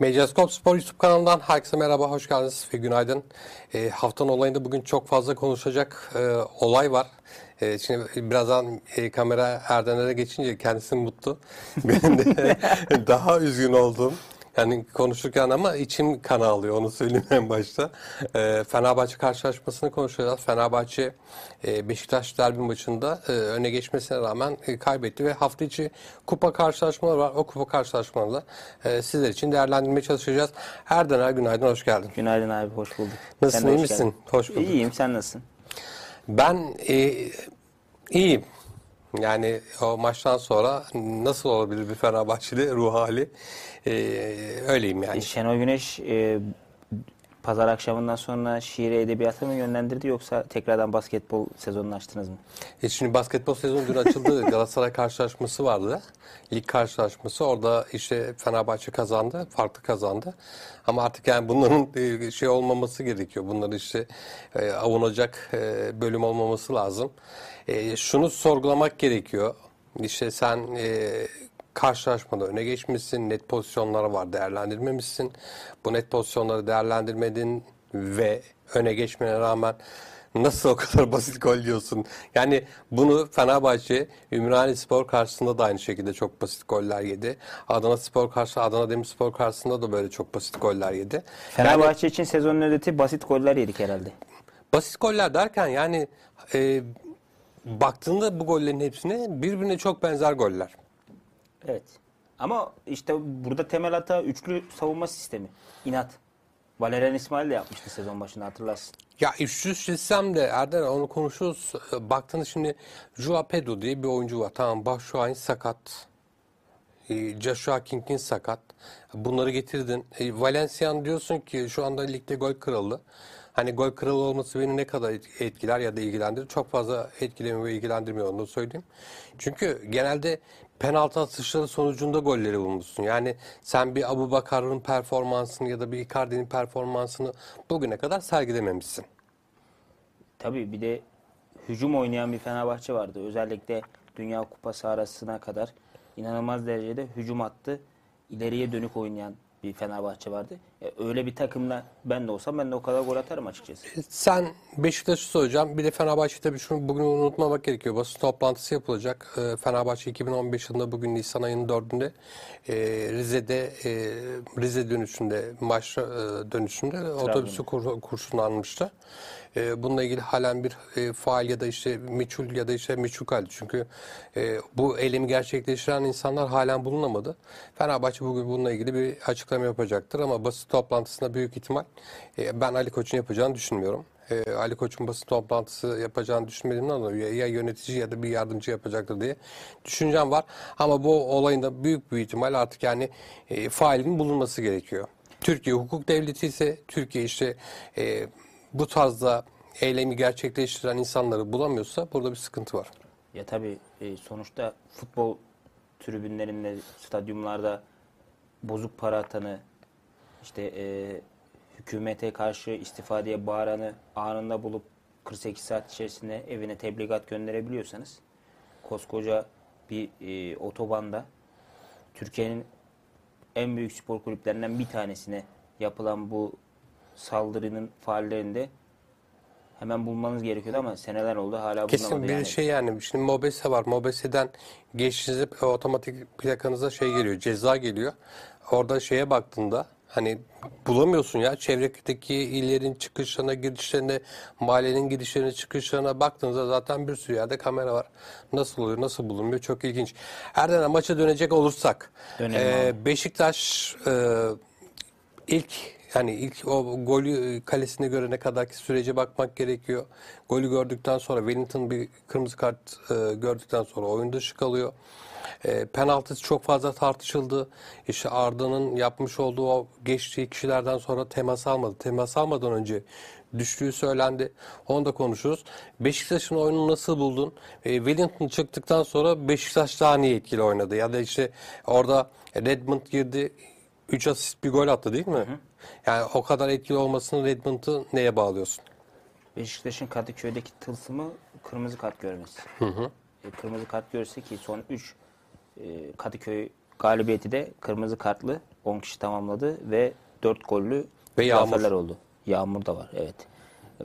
Medyaskop Spor YouTube kanalından herkese merhaba, hoş geldiniz ve günaydın. E, haftanın olayında bugün çok fazla konuşacak e, olay var. E, şimdi birazdan e, kamera Erdener'e geçince kendisi mutlu. Ben de daha üzgün oldum. Yani konuşurken ama içim kan ağlıyor onu söyleyeyim en başta. E, Fenerbahçe karşılaşmasını konuşacağız. Fenerbahçe e, Beşiktaş derbi maçında e, öne geçmesine rağmen e, kaybetti ve hafta içi kupa karşılaşmaları var. O kupa karşılaşmalarla e, sizler için değerlendirmeye çalışacağız. Erdener günaydın, hoş geldin. Günaydın abi, hoş bulduk. Nasılsın, iyi misin? Hoş bulduk. İyiyim, sen nasılsın? Ben e, iyiyim. Yani o maçtan sonra nasıl olabilir bir Fenerbahçeli ruh hali? E, öyleyim yani. Şenol Güneş e, pazar akşamından sonra şiire edebiyata mı yönlendirdi yoksa tekrardan basketbol sezonunu açtınız mı? E şimdi basketbol sezonu dün açıldı. Galatasaray karşılaşması vardı. Lig karşılaşması. Orada işte Fenerbahçe kazandı. Farklı kazandı. Ama artık yani bunların e, şey olmaması gerekiyor. Bunların işte e, avunacak e, bölüm olmaması lazım. E, şunu sorgulamak gerekiyor. İşte sen e, karşılaşmada öne geçmişsin. Net pozisyonlar var değerlendirmemişsin. Bu net pozisyonları değerlendirmedin ve öne geçmene rağmen nasıl o kadar basit gol yiyorsun? Yani bunu Fenerbahçe Ümraniye Spor karşısında da aynı şekilde çok basit goller yedi. Adana Spor karşı Adana Demirspor karşısında da böyle çok basit goller yedi. Fenerbahçe için sezonun özeti basit goller yedik herhalde. Basit goller derken yani e, baktığında bu gollerin hepsine birbirine çok benzer goller. Evet. Ama işte burada temel hata üçlü savunma sistemi. İnat. Valerian İsmail de yapmıştı sezon başında hatırlarsın. Ya üçlü sistem de Erdem onu konuşuyoruz. Baktığında şimdi Joao Pedro diye bir oyuncu var. Tamam Batshuayi sakat. E, Joshua King'in sakat. Bunları getirdin. E, Valencian diyorsun ki şu anda ligde gol kralı. Hani gol kralı olması beni ne kadar etkiler ya da ilgilendirir? Çok fazla etkilemiyor ve ilgilendirmiyor onu söyleyeyim. Çünkü genelde penaltı atışları sonucunda golleri bulmuşsun. Yani sen bir Abu Bakar'ın performansını ya da bir Icardi'nin performansını bugüne kadar sergilememişsin. Tabii bir de hücum oynayan bir Fenerbahçe vardı. Özellikle Dünya Kupası arasına kadar inanılmaz derecede hücum attı. İleriye dönük oynayan bir Fenerbahçe vardı. E, öyle bir takımla ben de olsam ben de o kadar gol atarım açıkçası. Sen Beşiktaş'ı soracağım. Bir de Fenerbahçe tabii şunu bugün unutmamak gerekiyor. Basın toplantısı yapılacak. Ee, Fenerbahçe 2015 yılında bugün Nisan ayının 4'ünde e, Rize'de e, Rize dönüşünde maç e, dönüşünde otobüsü kur, kurşunlanmıştı. E, bununla ilgili halen bir e, faal ya da işte meçhul ya da işte meçhul kaldı. Çünkü e, bu eylemi gerçekleştiren insanlar halen bulunamadı. Fenerbahçe bugün bununla ilgili bir açıklama yapacaktır ama basın toplantısında büyük ihtimal e, ben Ali Koç'un yapacağını düşünmüyorum. E, Ali Koç'un basın toplantısı yapacağını düşünmediğimden dolayı ya yönetici ya da bir yardımcı yapacaktır diye düşüncem var. Ama bu olayın da büyük bir ihtimal artık yani e, failin bulunması gerekiyor. Türkiye hukuk devleti ise Türkiye işte e, bu tarzda eylemi gerçekleştiren insanları bulamıyorsa burada bir sıkıntı var. Ya tabii e, sonuçta futbol tribünlerinde, stadyumlarda bozuk para atanı, işte e, hükümete karşı istifa diye bağıranı anında bulup 48 saat içerisinde evine tebligat gönderebiliyorsanız koskoca bir e, otobanda Türkiye'nin en büyük spor kulüplerinden bir tanesine yapılan bu saldırının faallerinde hemen bulmanız gerekiyordu ama seneler oldu hala Kesin bir yani. şey yani. Şimdi Mobese var. Mobese'den geçtiğinizde otomatik plakanıza şey geliyor. Ceza geliyor. Orada şeye baktığında hani bulamıyorsun ya. Çevredeki illerin çıkışlarına, girişlerine, mahallenin girişlerine, çıkışlarına baktığınızda zaten bir sürü yerde kamera var. Nasıl oluyor, nasıl bulunmuyor? Çok ilginç. Erden maça dönecek olursak. Dönelim e, Beşiktaş e, ilk yani ilk o golü kalesine görene kadarki sürece bakmak gerekiyor. Golü gördükten sonra Wellington bir kırmızı kart e, gördükten sonra oyun dışı kalıyor. E, penaltısı çok fazla tartışıldı. İşte Arda'nın yapmış olduğu o geçtiği kişilerden sonra temas almadı. Temas almadan önce düştüğü söylendi. Onu da konuşuruz. Beşiktaş'ın oyununu nasıl buldun? E, Wellington çıktıktan sonra Beşiktaş daha niye etkili oynadı? Ya da işte orada Redmond girdi. 3 asist bir gol attı değil mi? Yani o kadar etkili olmasını Redmond'u neye bağlıyorsun? Beşiktaş'ın Kadıköy'deki tılsımı kırmızı kart görmesi. E, kırmızı kart görse ki son 3 Kadıköy galibiyeti de kırmızı kartlı 10 kişi tamamladı ve 4 gollü Ve yağmur. oldu. Yağmur da var evet.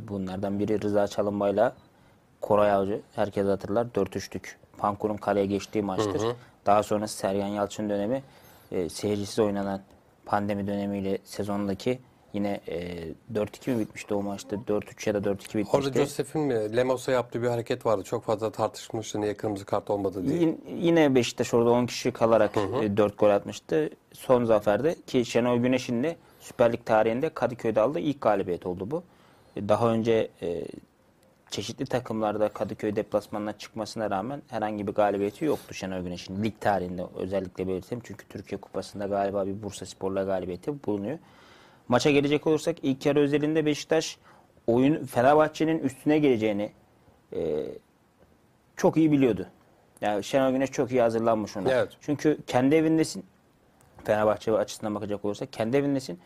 Bunlardan biri Rıza Çalınbay'la Koray Avcı. Herkes hatırlar 4-3'lük. Pankur'un kaleye geçtiği maçtır. Daha sonra Sergen Yalçın dönemi e, seyircisiz oynanan pandemi dönemiyle sezondaki yine e, 4-2 mi bitmişti o maçta? 4-3 ya da 4-2 bitmişti. Orada Josef'in mi Lemos'a yaptığı bir hareket vardı. Çok fazla tartışmıştı niye kırmızı kart olmadı diye. Yin- Yine Beşiktaş orada 10 kişi kalarak 4 gol atmıştı. Son zaferde ki Şenol Güneş'in de Süper Lig tarihinde Kadıköy'de aldığı ilk galibiyet oldu bu. E, Daha önce e, çeşitli takımlarda Kadıköy deplasmanına çıkmasına rağmen herhangi bir galibiyeti yoktu Şenol Güneş'in. Lig tarihinde özellikle belirteyim. Çünkü Türkiye Kupası'nda galiba bir Bursa Spor'la galibiyeti bulunuyor. Maça gelecek olursak ilk yarı özelinde Beşiktaş oyun Fenerbahçe'nin üstüne geleceğini e, çok iyi biliyordu. Yani Şenol Güneş çok iyi hazırlanmış ona. Evet. Çünkü kendi evindesin. Fenerbahçe açısından bakacak olursak kendi evindesin.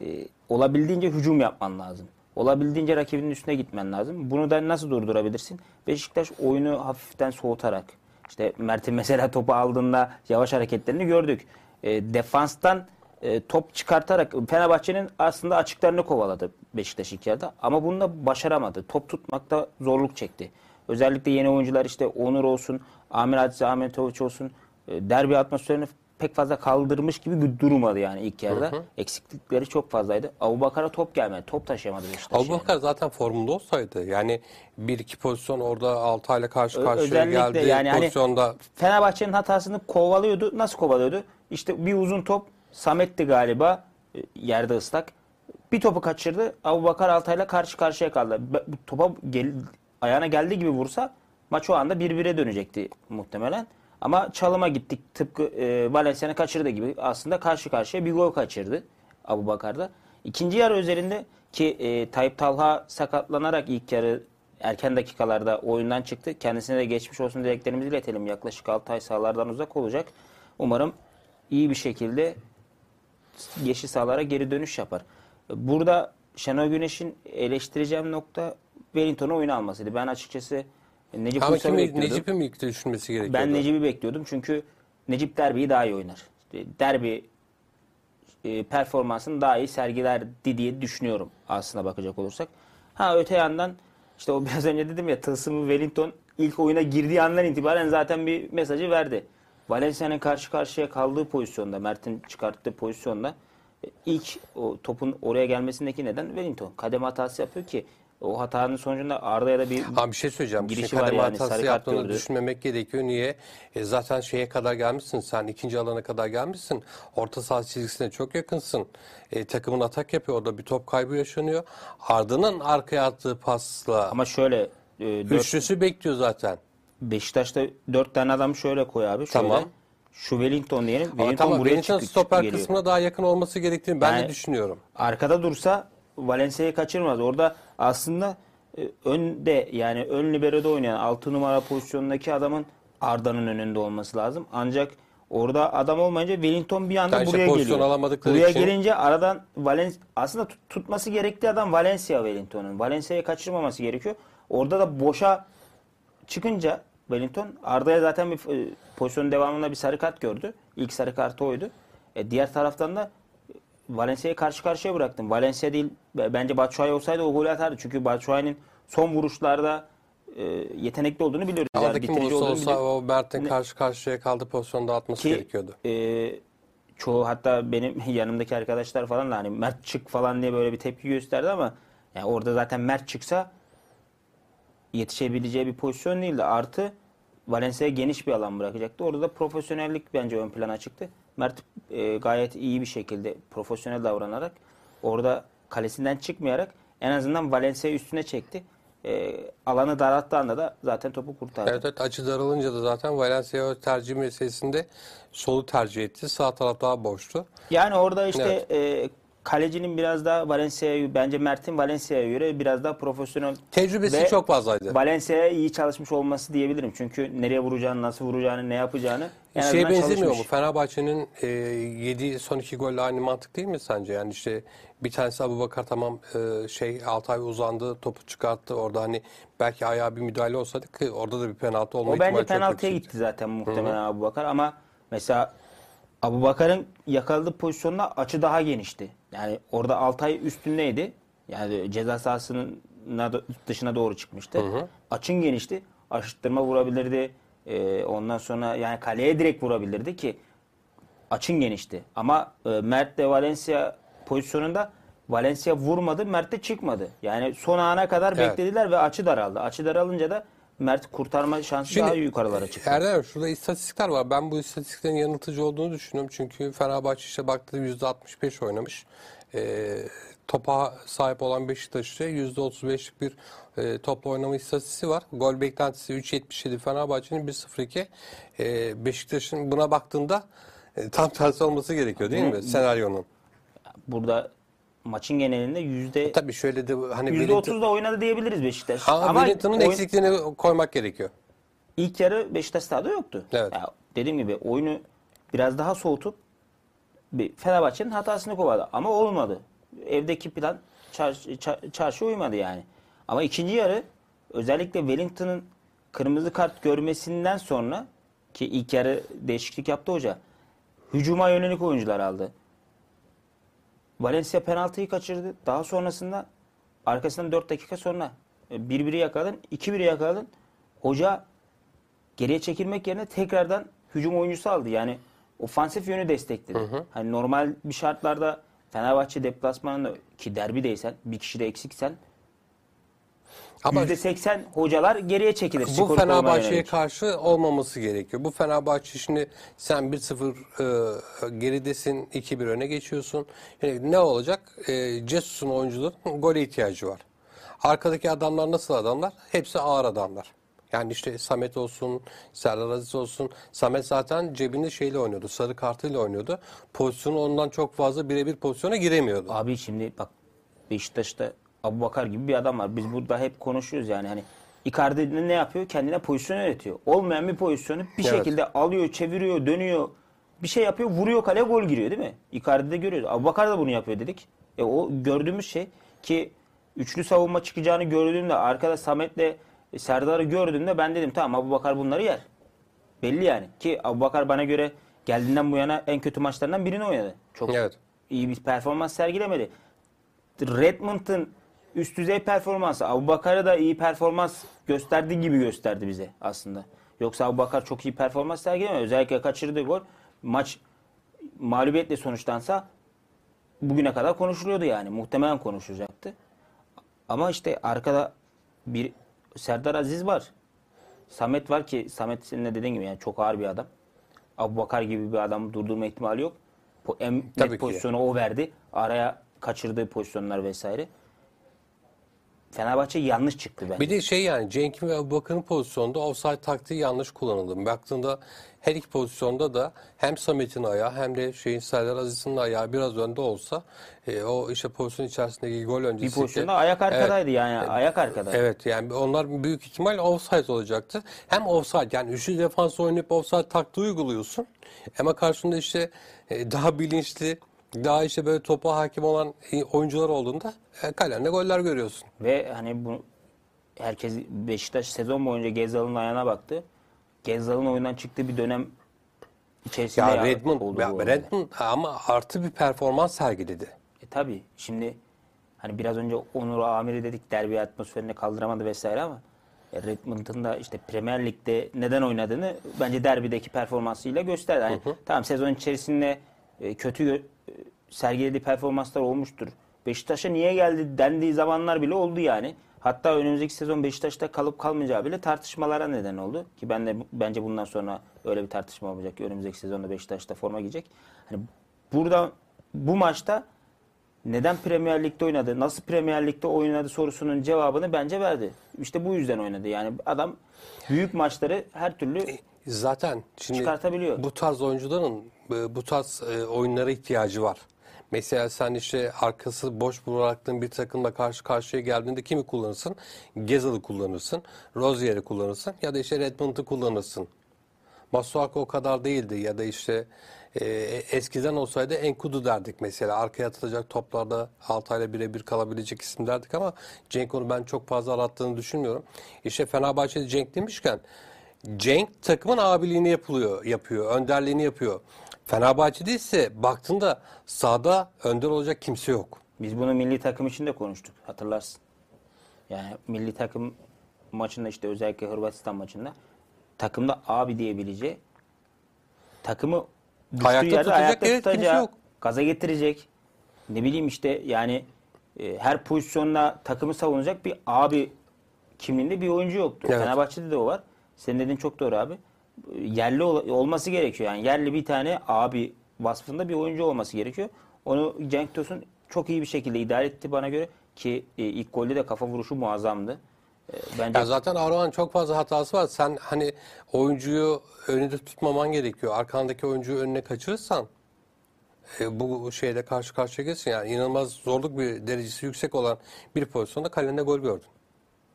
Ee, olabildiğince hücum yapman lazım. Olabildiğince rakibinin üstüne gitmen lazım. Bunu da nasıl durdurabilirsin? Beşiktaş oyunu hafiften soğutarak. İşte Mert'in mesela topu aldığında yavaş hareketlerini gördük. Ee, defanstan e, top çıkartarak Fenerbahçe'nin aslında açıklarını kovaladı Beşiktaş ilk yarıda. Ama bunu da başaramadı. Top tutmakta zorluk çekti. Özellikle yeni oyuncular işte Onur olsun, Amir Hadzi Ahmetoviç olsun e, derbi atmosferini pek fazla kaldırmış gibi bir durmadı yani ilk yarıda. Eksiklikleri çok fazlaydı. Abubakar'a top gelmedi. Top taşıyamadı Beşiktaş. yani. Zaten formunda olsaydı yani bir iki pozisyon orada Altay'la karşı karşıya özellikle geldi. yani hani- pozisyonda Fenerbahçe'nin hatasını kovalıyordu. Nasıl kovalıyordu? İşte bir uzun top Samet'ti galiba e, yerde ıslak. Bir topu kaçırdı. Abubakar Altay'la karşı karşıya kaldı. Topa gel, ayağına geldiği gibi vursa maç o anda 1-1'e dönecekti muhtemelen. Ama çalıma gittik. Tıpkı e, Valencia'nın kaçırdığı gibi aslında karşı karşıya bir gol kaçırdı Abubakar'da. İkinci yarı üzerinde ki e, Tayyip Talha sakatlanarak ilk yarı erken dakikalarda oyundan çıktı. Kendisine de geçmiş olsun dileklerimizi iletelim. Yaklaşık 6 ay sahalardan uzak olacak. Umarım iyi bir şekilde yeşil sahalara geri dönüş yapar. Burada Şenol Güneş'in eleştireceğim nokta Wellington'u oyuna almasıydı. Ben açıkçası Necip ama Uysal'ı kimi bekliyordum. Necip'i mi ilk düşünmesi gerekiyordu? Ben Necip'i bekliyordum çünkü Necip derbiyi daha iyi oynar. Derbi e, performansını daha iyi sergilerdi diye düşünüyorum aslına bakacak olursak. Ha öte yandan işte o biraz önce dedim ya Tılsım Wellington ilk oyuna girdiği andan itibaren zaten bir mesajı verdi. Valencia'nın karşı karşıya kaldığı pozisyonda, Mert'in çıkarttığı pozisyonda e, ilk o topun oraya gelmesindeki neden Wellington. Kademe hatası yapıyor ki o hatanın sonucunda Arda'ya da bir Abi bir şey söyleyeceğim. Girişi Şimdi var kademe yani, hatası sarı yaptığını gördü. düşünmemek gerekiyor. Niye? E, zaten şeye kadar gelmişsin. Sen ikinci alana kadar gelmişsin. Orta saha çizgisine çok yakınsın. E, takımın atak yapıyor. Orada bir top kaybı yaşanıyor. Arda'nın arkaya attığı pasla ama şöyle e, dört, üçlüsü bekliyor zaten. Beşiktaş'ta dört tane adam şöyle koy abi. Şöyle. Tamam. Şu Wellington diyelim. Ama Wellington tamam buraya Wellington stoper geliyor. kısmına daha yakın olması gerektiğini ben de Yani- düşünüyorum. Arkada dursa Valencia'yı kaçırmaz. Orada aslında e, önde yani ön libero'da oynayan 6 numara pozisyonundaki adamın Arda'nın önünde olması lazım. Ancak orada adam olmayınca Wellington bir anda Yani işte buraya pozisyon geliyor. buraya için- gelince aradan Valencia aslında tut- tutması gerektiği adam Valencia Wellington'un. Valencia'yı kaçırmaması gerekiyor. Orada da boşa çıkınca Wellington Arda'ya zaten bir e, pozisyonun devamında bir sarı kart gördü. İlk sarı kartı oydu. E, diğer taraftan da Valencia'yı karşı karşıya bıraktım. Valencia değil bence Batshuayi olsaydı o golü atardı. Çünkü Batshuayi'nin son vuruşlarda e, yetenekli olduğunu biliyoruz. Yani Oradaki kim olursa olsa biliyoruz. o Mert'in Ne- karşı karşıya kaldığı pozisyonda atması Ki, gerekiyordu. e, çoğu hatta benim yanımdaki arkadaşlar falan da hani Mert çık falan diye böyle bir tepki gösterdi ama yani orada zaten Mert çıksa yetişebileceği bir pozisyon değildi. Artı Valencia'ya geniş bir alan bırakacaktı. Orada da profesyonellik bence ön plana çıktı. Mert e, gayet iyi bir şekilde profesyonel davranarak orada kalesinden çıkmayarak en azından Valencia'yı üstüne çekti. E, alanı daralttığı anda da zaten topu kurtardı. Evet, evet açı daralınca da zaten Valencia tercih meselesinde solu tercih etti. Sağ taraf daha boştu. Yani orada işte e, kalecinin biraz daha Valencia'ya bence Mert'in Valencia'ya göre biraz daha profesyonel Tecrübesi Ve çok fazlaydı. Valencia'ya iyi çalışmış olması diyebilirim. Çünkü nereye vuracağını, nasıl vuracağını, ne yapacağını en Şeye benzemiyor çalışmış. mu? Fenerbahçe'nin e, yediği son iki golle aynı mantık değil mi sence? Yani işte bir tanesi Abubakar tamam e, şey Altay uzandı, topu çıkarttı. Orada hani belki ayağa bir müdahale olsaydı ki orada da bir penaltı olma O ihtimali bence çok penaltıya yüksek. gitti zaten muhtemelen Abu Bakar ama mesela Abu Bakar'ın yakaladığı pozisyonda açı daha genişti. Yani orada Altay üstündeydi. Yani ceza sahasının na- dışına doğru çıkmıştı. Açın genişti. Aşıttırma vurabilirdi. Ee, ondan sonra yani kaleye direkt vurabilirdi ki açın genişti. Ama e, Mert de Valencia pozisyonunda Valencia vurmadı, Mert de çıkmadı. Yani son ana kadar Evet. beklediler ve açı daraldı. Açı daralınca da Mert kurtarma şansı Şimdi, daha yukarılara çıktı. Erdem şurada istatistikler var. Ben bu istatistiklerin yanıltıcı olduğunu düşünüyorum. Çünkü Fenerbahçe işte baktı %65 oynamış. Ee, topa sahip olan Beşiktaş'ta %35'lik bir e, topla oynama istatistiği var. Gol beklentisi 3.77 Fenerbahçe'nin 1.02. Ee, Beşiktaş'ın buna baktığında e, tam tersi olması gerekiyor değil mi senaryonun? Burada maçın genelinde yüzde Tabii şöyle de hani yüzde Wellington- otuz da oynadı diyebiliriz Beşiktaş. ama, Ama Wellington'un oyun- eksikliğini koymak gerekiyor. ilk yarı Beşiktaş sahada yoktu. Evet. Ya dediğim gibi oyunu biraz daha soğutup bir Fenerbahçe'nin hatasını kovaladı. Ama olmadı. Evdeki plan çarşı, ça- çarşı uymadı yani. Ama ikinci yarı özellikle Wellington'ın kırmızı kart görmesinden sonra ki ilk yarı değişiklik yaptı hoca. Hücuma yönelik oyuncular aldı. Valencia penaltıyı kaçırdı. Daha sonrasında arkasından 4 dakika sonra 1-1'i yakaladın, 2-1'i yakaladın. Hoca geriye çekilmek yerine tekrardan hücum oyuncusu aldı. Yani ofansif yönü destekledi. Hani normal bir şartlarda Fenerbahçe deplasmanında ki derbideysen, bir kişi de eksiksen Ama %80 hocalar geriye çekilir. Bu Fenerbahçe'ye karşı olmaması gerekiyor. Bu Fenerbahçe şimdi sen 1-0 e, geridesin, 2-1 öne geçiyorsun. Yani ne olacak? E, Cesus'un oyuncuların gole ihtiyacı var. Arkadaki adamlar nasıl adamlar? Hepsi ağır adamlar. Yani işte Samet olsun, Serdar Aziz olsun. Samet zaten cebinde şeyle oynuyordu, sarı kartıyla oynuyordu. Pozisyonu ondan çok fazla birebir pozisyona giremiyordu. Abi şimdi bak Beşiktaş'ta Abu Bakar gibi bir adam var. Biz burada hep konuşuyoruz yani hani Icardi ne yapıyor? Kendine pozisyon üretiyor. Olmayan bir pozisyonu bir Evet. şekilde alıyor, çeviriyor, dönüyor. Bir şey yapıyor, vuruyor kaleye gol giriyor değil mi? Icardi'de görüyoruz. Abu Bakar da bunu yapıyor dedik. E o gördüğümüz şey ki üçlü savunma çıkacağını gördüğümde arkada Samet'le Serdar'ı gördüğümde ben dedim tamam Abu Bakar bunları yer. Belli yani. Ki Abu Bakar bana göre geldiğinden bu yana en kötü maçlarından birini oynadı. Çok Evet. iyi bir performans sergilemedi. Redmond'ın üst düzey performansı Abu Bakar'ı da iyi performans gösterdiği gibi gösterdi bize aslında. Yoksa Abu Bakar çok iyi performans sergilemedi. Özellikle kaçırdığı gol maç mağlubiyetle sonuçlansa bugüne kadar konuşuluyordu yani. Muhtemelen konuşulacaktı. Ama işte arkada bir Serdar Aziz var. Samet var ki Samet senin de dediğin gibi yani çok ağır bir adam. Abu Bakar gibi bir adam durdurma ihtimali yok. Po- En Tabii net ki. pozisyonu o verdi. Araya kaçırdığı pozisyonlar vesaire. Fenerbahçe yanlış çıktı bence. Bir de şey yani Cenk'in ve Abubakar'ın pozisyonda offside taktiği yanlış kullanıldı. Baktığında her iki pozisyonda da hem Samet'in ayağı hem de şeyin Serdar Aziz'in ayağı biraz önde olsa e, o işte pozisyon içerisindeki gol bir öncesi pozisyonda ayak arkadaydı yani ayak arkada. Evet yani onlar büyük ihtimal offside olacaktı. Hem offside yani üçlü defans oynayıp offside taktiği uyguluyorsun. Ama karşında işte e, daha bilinçli, daha işte böyle topa hakim olan e, oyuncular olduğunda e, kalende goller görüyorsun. Ve hani bu herkes Beşiktaş sezon boyunca Gezal'ın ayağına baktı. Gezal'ın oyundan çıktığı bir dönem içerisinde Ya Redmond, oldu ya. Redmond ama artı bir performans sergiledi. E tabi şimdi hani biraz önce Onur Amir'i dedik derbi atmosferini kaldıramadı vesaire ama e, Redmond'un da işte Premier Lig'de neden oynadığını bence derbideki performansıyla gösterdi. Hani tamam sezon içerisinde kötü sergilediği performanslar olmuştur. Beşiktaş'a niye geldi dendiği zamanlar bile oldu yani. Hatta önümüzdeki sezon Beşiktaş'ta kalıp kalmayacağı bile tartışmalara neden oldu. Ki ben de bence bundan sonra öyle bir tartışma olacak ki önümüzdeki sezonda Beşiktaş'ta forma giyecek. Hani burada bu maçta neden Premier Lig'de oynadı, nasıl Premier Lig'de oynadı sorusunun cevabını bence verdi. İşte bu yüzden oynadı. Yani adam büyük maçları her türlü Zaten şimdi Çıkartabiliyor. bu tarz oyuncuların e, bu tarz e, oyunlara ihtiyacı var. Mesela sen işte arkası boş bıraktığın bir takımla karşı karşıya geldiğinde kimi kullanırsın? Gezal'ı kullanırsın, Rozier'i kullanırsın ya da işte Redmond'u kullanırsın. Masuako o kadar değildi ya da işte e, eskiden olsaydı Enkudu derdik mesela. Arkaya atılacak toplarda Altay'la birebir kalabilecek isim derdik ama Cenk onu ben çok fazla arattığını düşünmüyorum. İşte Fenerbahçe'de Cenk demişken Cenk takımın abiliğini yapılıyor, yapıyor, önderliğini yapıyor. Fenerbahçe'de ise baktığında sahada önder olacak kimse yok. Biz bunu milli takım için de konuştuk hatırlarsın. Yani milli takım maçında işte özellikle Hırvatistan maçında takımda abi diyebileceği takımı düştüğü Ayakta yerde tutacak, ayakta evet, tutacağı, yok. gaza getirecek. Ne bileyim işte yani e, her pozisyonda takımı savunacak bir abi kimliğinde bir oyuncu yoktu. Evet. Fenerbahçe'de de o var. Senin dediğin çok doğru abi. Yerli ol- olması gerekiyor. Yani yerli bir tane abi vasfında bir oyuncu olması gerekiyor. Onu Cenk Tosun çok iyi bir şekilde idare etti bana göre ki e, ilk golde de kafa vuruşu muazzamdı. E, bence Ya zaten Armağan çok fazla hatası var. Sen hani oyuncuyu önünde tutmaman gerekiyor. Arkandaki oyuncuyu önüne kaçırırsan e, bu şeyde karşı karşıya gelirsin. Yani inanılmaz zorluk bir derecesi yüksek olan bir pozisyonda kalende gol gördün.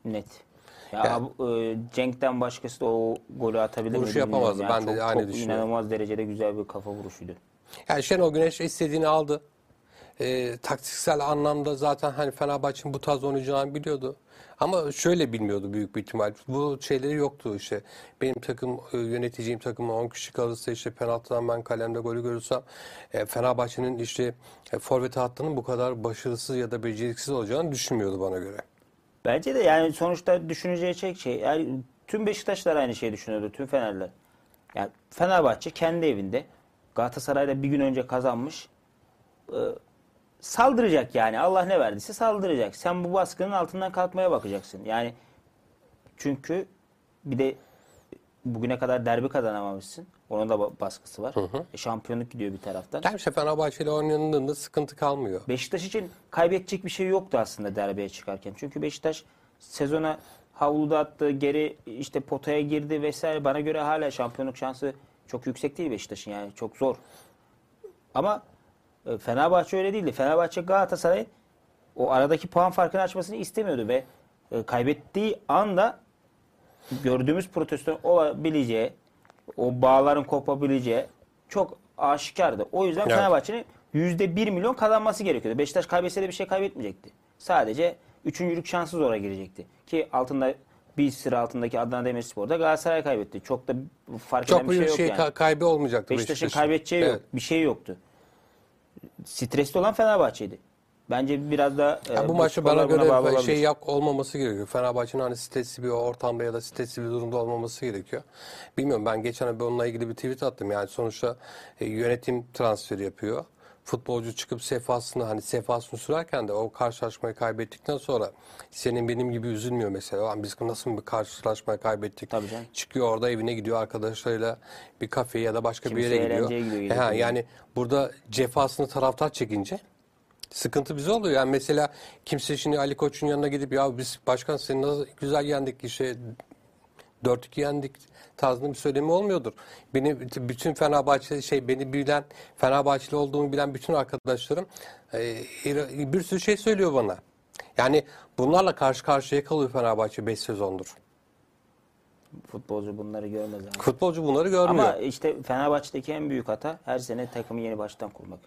net. Ya Yani- abi, e, Cenk'ten başkası da o golü atabilir mi Vuruşu yapamazdı. Yani Ben de çok, aynı çok düşünüyorum. inanılmaz derecede güzel bir kafa vuruşuydu. Yani Şenol Güneş istediğini aldı. E, taktiksel anlamda zaten hani Fenerbahçe'nin bu tarz oynayacağını biliyordu. Ama şöyle bilmiyordu büyük bir ihtimal. Bu şeyleri yoktu işte. Benim takım e, yöneteceğim takım 10 kişi kalırsa işte penaltıdan ben kalemde golü görürsem e, Fenerbahçe'nin işte e, forvet hattının bu kadar başarısız ya da beceriksiz olacağını düşünmüyordu bana göre. Bence de yani sonuçta düşüneceği tek şey. Yani tüm Beşiktaşlar aynı şeyi düşünüyordu. Tüm Fenerler. Yani Fenerbahçe kendi evinde Galatasaray'da bir gün önce kazanmış. Ee, saldıracak yani. Allah ne verdiyse saldıracak. Sen bu baskının altından kalkmaya bakacaksın. Yani çünkü bir de bugüne kadar derbi kazanamamışsın. Onun da ba- baskısı var. E, şampiyonluk gidiyor bir taraftan. Gerçi Fenerbahçe ile oynandığında sıkıntı kalmıyor. Beşiktaş için kaybedecek bir şey yoktu aslında derbiye çıkarken. Çünkü Beşiktaş sezona havluda attı, geri işte potaya girdi vesaire. Bana göre hala şampiyonluk şansı çok yüksek değil Beşiktaş'ın yani çok zor. Ama e, Fenerbahçe öyle değildi. Fenerbahçe Galatasaray o aradaki puan farkını açmasını istemiyordu ve e, kaybettiği anda gördüğümüz protesto olabileceği, o bağların kopabileceği çok aşikardı. O yüzden Evet. Fenerbahçe'nin yüzde bir milyon kazanması gerekiyordu. Beşiktaş kaybetse de bir şey kaybetmeyecekti. Sadece üçüncülük şansı zora girecekti. Ki altında bir sıra altındaki Adana Demirspor'da Galatasaray kaybetti. Çok da fark eden Çok bir şey büyük yok şey yani. ka- kaybı olmayacaktı Beşiktaş'ın Beşiktaş'ın. kaybedeceği yok. Evet. Bir şey yoktu. Stresli olan Fenerbahçe'ydi. Bence biraz da e, Ya bu maçı bana göre şey yap olmaması gerekiyor. Fenerbahçe'nin hani stresli bir ortamda ya da stresli bir durumda olmaması gerekiyor. Bilmiyorum ben geçen bir onunla ilgili bir tweet attım. Yani sonuçta e, yönetim transferi yapıyor. Futbolcu çıkıp sefasını hani sefasını sürerken de o karşılaşmayı kaybettikten sonra senin benim gibi üzülmüyor mesela. Lan biz nasıl bir karşılaşmayı kaybettik. Tabii canım. Çıkıyor orada evine gidiyor arkadaşlarıyla bir kafeye ya da başka Kimisi bir yere gidiyor. gidiyor, Ha, gidiyor. yani burada cefasını taraftar çekince Sıkıntı bize oluyor. Yani mesela kimse şimdi Ali Koç'un yanına gidip ya biz başkan seni nasıl güzel yendik işte 4-2 yendik tarzında bir söylemi olmuyordur. Beni bütün Fenerbahçe şey beni bilen Fenerbahçeli olduğumu bilen bütün arkadaşlarım e, bir sürü şey söylüyor bana. Yani bunlarla karşı karşıya kalıyor Fenerbahçe 5 sezondur. Futbolcu bunları görmez abi. Futbolcu bunları görmüyor. Ama işte Fenerbahçe'deki en büyük hata her sene takımı yeni baştan kurmak.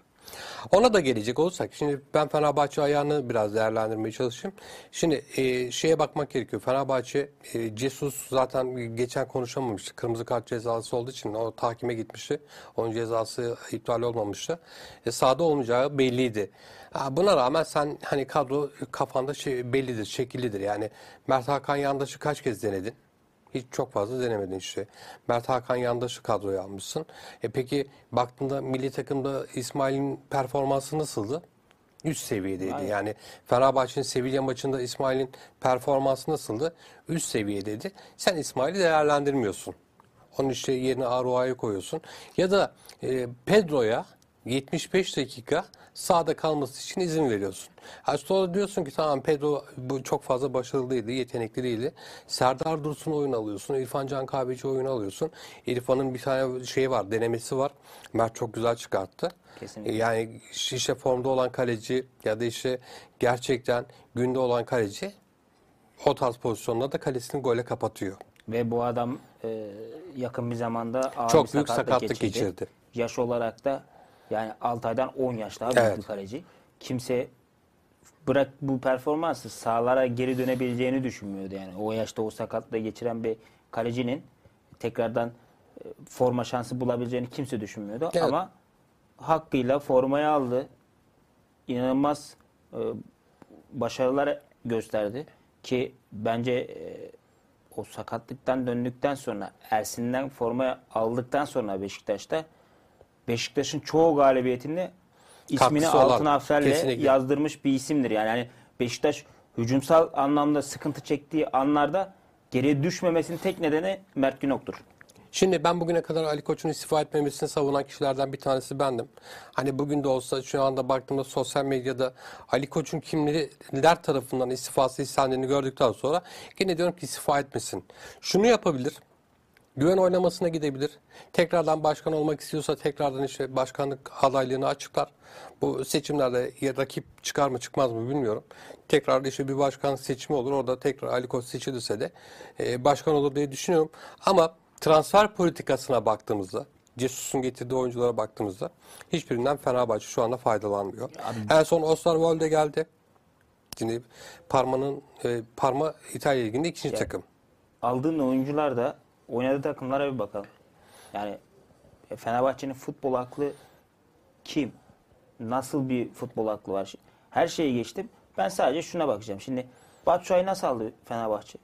Ona da gelecek olursak, şimdi ben Fenerbahçe ayağını biraz değerlendirmeye çalışayım. Şimdi e, şeye bakmak gerekiyor. Fenerbahçe, e, Jesus zaten geçen konuşamamıştı. Kırmızı kart cezası olduğu için o tahkime gitmişti. Onun cezası iptal olmamıştı. E, sahada olmayacağı belliydi. Buna rağmen sen hani kadro kafanda şey, bellidir, şekillidir. Yani Mert Hakan Yandaş'ı kaç kez denedin? Hiç çok fazla denemedin işte. Mert Hakan Yandaş'ı kadroya almışsın. E peki baktığında milli takımda İsmail'in performansı nasıldı? Üst seviyedeydi. Aynen. Yani Fenerbahçe'nin Sevilla maçında İsmail'in performansı nasıldı? Üst seviyedeydi. Sen İsmail'i değerlendirmiyorsun. Onun işte yerine Arua'yı koyuyorsun. Ya da e, Pedro'ya 75 dakika sahada kalması için izin veriyorsun. Ha sonra diyorsun ki tamam Pedro bu çok fazla başarılıydı, yetenekli değildi. Serdar Dursun oyun alıyorsun, İrfan Can Kahveci oyun alıyorsun. İrfan'ın bir tane şeyi var, denemesi var. Mert çok güzel çıkarttı. Kesinlikle. Yani işte formda olan kaleci ya da işte gerçekten günde olan kaleci o tarz pozisyonlarda kalesini gole kapatıyor. Ve bu adam e, yakın bir zamanda ağır Çok bir büyük sakatlık, sakatlık geçirdi. geçirdi. Yaş olarak da yani Altay'dan 10 yaş daha büyük Evet. bir kaleci. Kimse bırak bu performansı sahalara geri dönebileceğini düşünmüyordu yani. O yaşta o sakatlığı geçiren bir kalecinin tekrardan forma şansı bulabileceğini kimse düşünmüyordu. Evet. Ama hakkıyla formayı aldı. İnanılmaz e, başarılar gösterdi. Ki bence e, o sakatlıktan döndükten sonra Ersin'den formayı aldıktan sonra Beşiktaş'ta Beşiktaş'ın çoğu galibiyetinde ismini Katkısı olan, altın kesinlikle. yazdırmış bir isimdir. Yani hani Beşiktaş hücumsal anlamda sıkıntı çektiği anlarda geriye düşmemesinin tek nedeni Mert Günok'tur. Şimdi ben bugüne kadar Ali Koç'un istifa etmemesini savunan kişilerden bir tanesi bendim. Hani bugün de olsa şu anda baktığımda sosyal medyada Ali Koç'un kimler tarafından istifası istendiğini gördükten sonra yine diyorum ki istifa etmesin. Şunu yapabilir. Güven oynamasına gidebilir. Tekrardan başkan olmak istiyorsa tekrardan işte başkanlık adaylığını açıklar. Bu seçimlerde ya rakip çıkar mı çıkmaz mı bilmiyorum. Tekrar işte bir başkan seçimi olur. Orada tekrar Ali Koç seçilirse de e, başkan olur diye düşünüyorum. Ama transfer politikasına baktığımızda Cesus'un getirdiği oyunculara baktığımızda hiçbirinden Fenerbahçe şu anda faydalanmıyor. En son Osterwolde geldi. Şimdi Parma'nın e, Parma İtalya Ligi'nde ikinci takım. aldığın oyuncular da oynadığı takımlara bir bakalım. Yani e, Fenerbahçe'nin futbol aklı kim? Nasıl bir futbol aklı var? Her şeyi geçtim. Ben sadece şuna bakacağım. Şimdi Batshuayi nasıl aldı Fenerbahçe?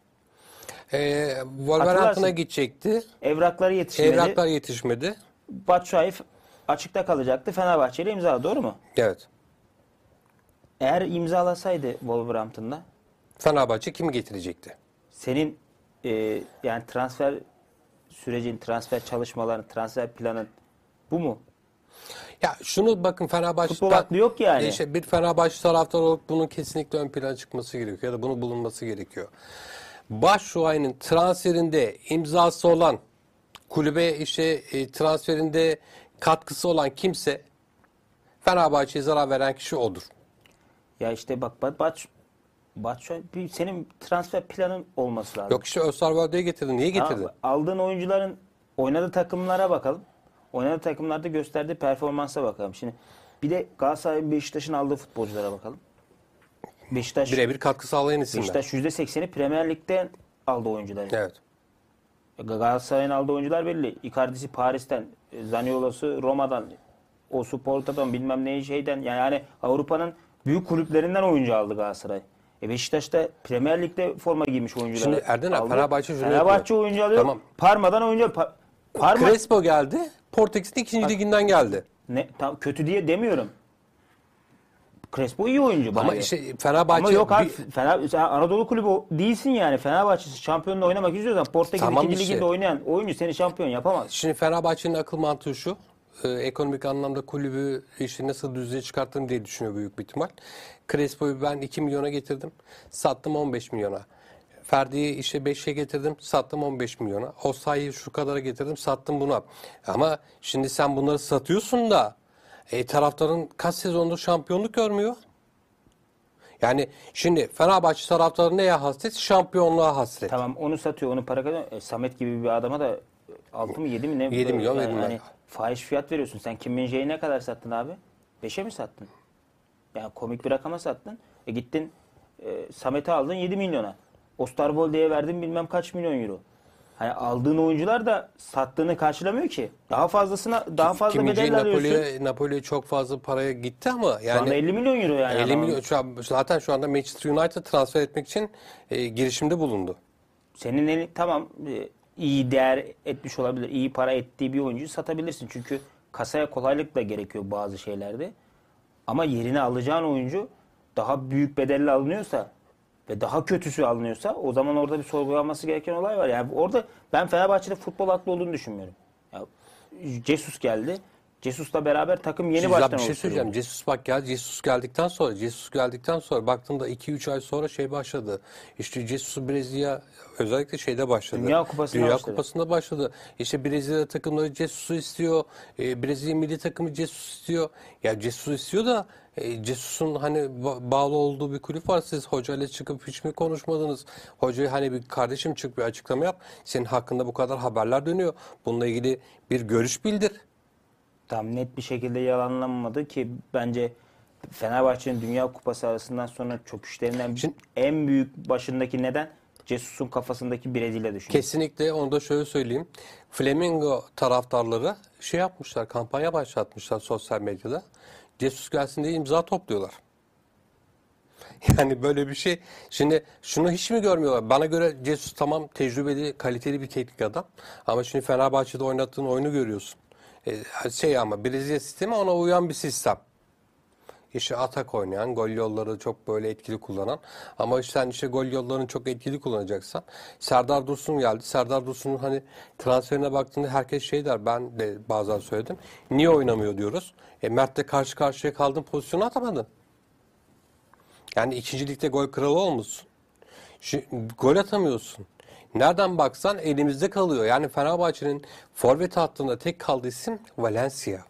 E, Wolverhampton'a gidecekti. Evrakları yetişmedi. Evraklar yetişmedi. Batshuayi açıkta kalacaktı. Fenerbahçe ile imzaladı. Doğru mu? Evet. Eğer imzalasaydı Wolverhampton'da Fenerbahçe kimi getirecekti? senin e, yani transfer sürecin, transfer çalışmaların, transfer planın bu mu? Ya şunu bakın Fenerbahçe Futbol aklı yok yani. İşte bir Fenerbahçe taraftarı olarak bunun kesinlikle ön plana çıkması gerekiyor ya da bunu bulunması gerekiyor. Başşuay'ın transferinde imzası olan kulübe işte e, transferinde katkısı olan kimse Fenerbahçe'ye zarar veren kişi odur. Ya işte bak Bat Bat Batshuayi bir senin transfer planın olması lazım. Yok işte Österwolde'yi getirdin. Niye Tamam getirdin? mı? Aldığın oyuncuların oynadığı takımlara bakalım. Oynadığı takımlarda gösterdiği performansa bakalım. Şimdi bir de Galatasaray Beşiktaş'ın aldığı futbolculara bakalım. Beşiktaş Birebir katkı sağlayan isimler. Beşiktaş %80'i Premier Lig'den aldı oyuncuları. Evet. Galatasaray'ın aldığı oyuncular belli. Icardi'si Paris'ten, Zaniolo'su Roma'dan, Osu Porto'dan bilmem neyi şeyden yani hani Avrupa'nın büyük kulüplerinden oyuncu aldı Galatasaray. E Beşiktaş'ta Premier Lig'de forma giymiş oyuncular. Şimdi Erden abi. Fenerbahçe şunu Fenerbahçe yapıyor. oyuncu alıyor. Tamam. Parma'dan oyuncu Pa- Parma Crespo geldi. Portekiz'in ikinci liginden geldi. ne tam kötü diye demiyorum. Crespo iyi oyuncu bana Ama göre. işte Fenerbahçe Ama yok abi bir- Fener, sen Anadolu kulübü değilsin yani. Fenerbahçe şampiyonla oynamak istiyorsan Portekiz Tamam ikinci işte. liginde oynayan oyuncu seni şampiyon yapamaz. Şimdi Fenerbahçe'nin akıl mantığı şu. E, ekonomik anlamda kulübü işte nasıl düzeye çıkarttım diye düşünüyor büyük bir ihtimal. Crespo'yu ben 2 milyona getirdim. Sattım 15 milyona. Ferdi'yi işte 5'e getirdim. Sattım 15 milyona. Osayi'yi şu kadara getirdim. Sattım buna. Ama şimdi sen bunları satıyorsun da e, taraftarın kaç sezondur şampiyonluk görmüyor? Yani şimdi Fenerbahçe taraftarı neye hasret? Şampiyonluğa hasret. Tamam onu satıyor, onu para kazanıyor. E, Samet gibi bir adama da 6 mı 7 mi ne? 7 milyon yani, verirler. hani fahiş fiyat veriyorsun. Sen Kim Min-jae'yi ne kadar sattın abi? 5'e mi sattın? Yani komik bir rakama sattın. E gittin e, Samet'i aldın 7 milyona. Osterwolde'ye verdin bilmem kaç milyon euro. Hani aldığın oyuncular da sattığını karşılamıyor ki. Daha fazlasına daha fazla Kim bedel alıyorsun. Napoli'ye çok fazla paraya gitti ama Şu anda yani 50 milyon euro yani. 50 adamın. milyon şu an, zaten şu anda Manchester United transfer etmek için e, girişimde bulundu. Senin eli tamam e, iyi değer etmiş olabilir. iyi para ettiği bir oyuncuyu satabilirsin. Çünkü kasaya kolaylık da gerekiyor bazı şeylerde. Ama yerini alacağın oyuncu daha büyük bedelle alınıyorsa ve daha kötüsü alınıyorsa o zaman orada bir sorgulanması gereken olay var. Yani orada ben Fenerbahçe'de futbol haklı olduğunu düşünmüyorum. Ya, Jesus geldi. Jesus'la beraber takım yeni Siz baştan bir şey söyleyeceğim. Jesus bak geldi. Jesus geldikten sonra, Jesus geldikten sonra baktığımda 2-3 ay sonra şey başladı. İşte Jesus'u Brezilya özellikle şeyde başladı. Dünya Kupası'nda Dünya başladı. Kupası'nda başladı. İşte Brezilya takımları Jesus'u istiyor. E, Brezilya milli takımı Jesus istiyor. Ya Jesus istiyor da e, Jesus'un hani ba- bağlı olduğu bir kulüp var. Siz hocayla çıkıp hiç mi konuşmadınız? Hocaya hani bir kardeşim çık bir açıklama yap. Senin hakkında bu kadar haberler dönüyor. Bununla ilgili bir görüş bildir. Tam net bir şekilde yalanlanmadı ki bence Fenerbahçe'nin Dünya Kupası arasından sonra çöküşlerinden Şimdi- en büyük başındaki neden Jesus'un kafasındaki Brezilya düşünün. Kesinlikle onu da şöyle söyleyeyim. Flamingo taraftarları şey yapmışlar, kampanya başlatmışlar sosyal medyada. Jesus gelsin diye imza topluyorlar. Yani böyle bir şey. Şimdi şunu hiç mi görmüyorlar? Bana göre Jesus tamam tecrübeli, kaliteli bir teknik adam. Ama şimdi Fenerbahçe'de oynattığın oyunu görüyorsun. Ee, şey ama Brezilya sistemi ona uyan bir sistem. İşte atak oynayan, gol yolları çok böyle etkili kullanan. Ama işte sen işte gol yollarını çok etkili kullanacaksan. Serdar Dursun geldi. Serdar Dursun'un hani transferine baktığında herkes şey der. Ben de bazen söyledim. Niye oynamıyor diyoruz. E Mert'le karşı karşıya kaldın pozisyonu atamadın. Yani ikincilikte gol kralı olmuşsun. Şimdi, gol atamıyorsun. Nereden baksan elimizde kalıyor. Yani Fenerbahçe'nin forvet hattında tek kaldığı isim Valencia.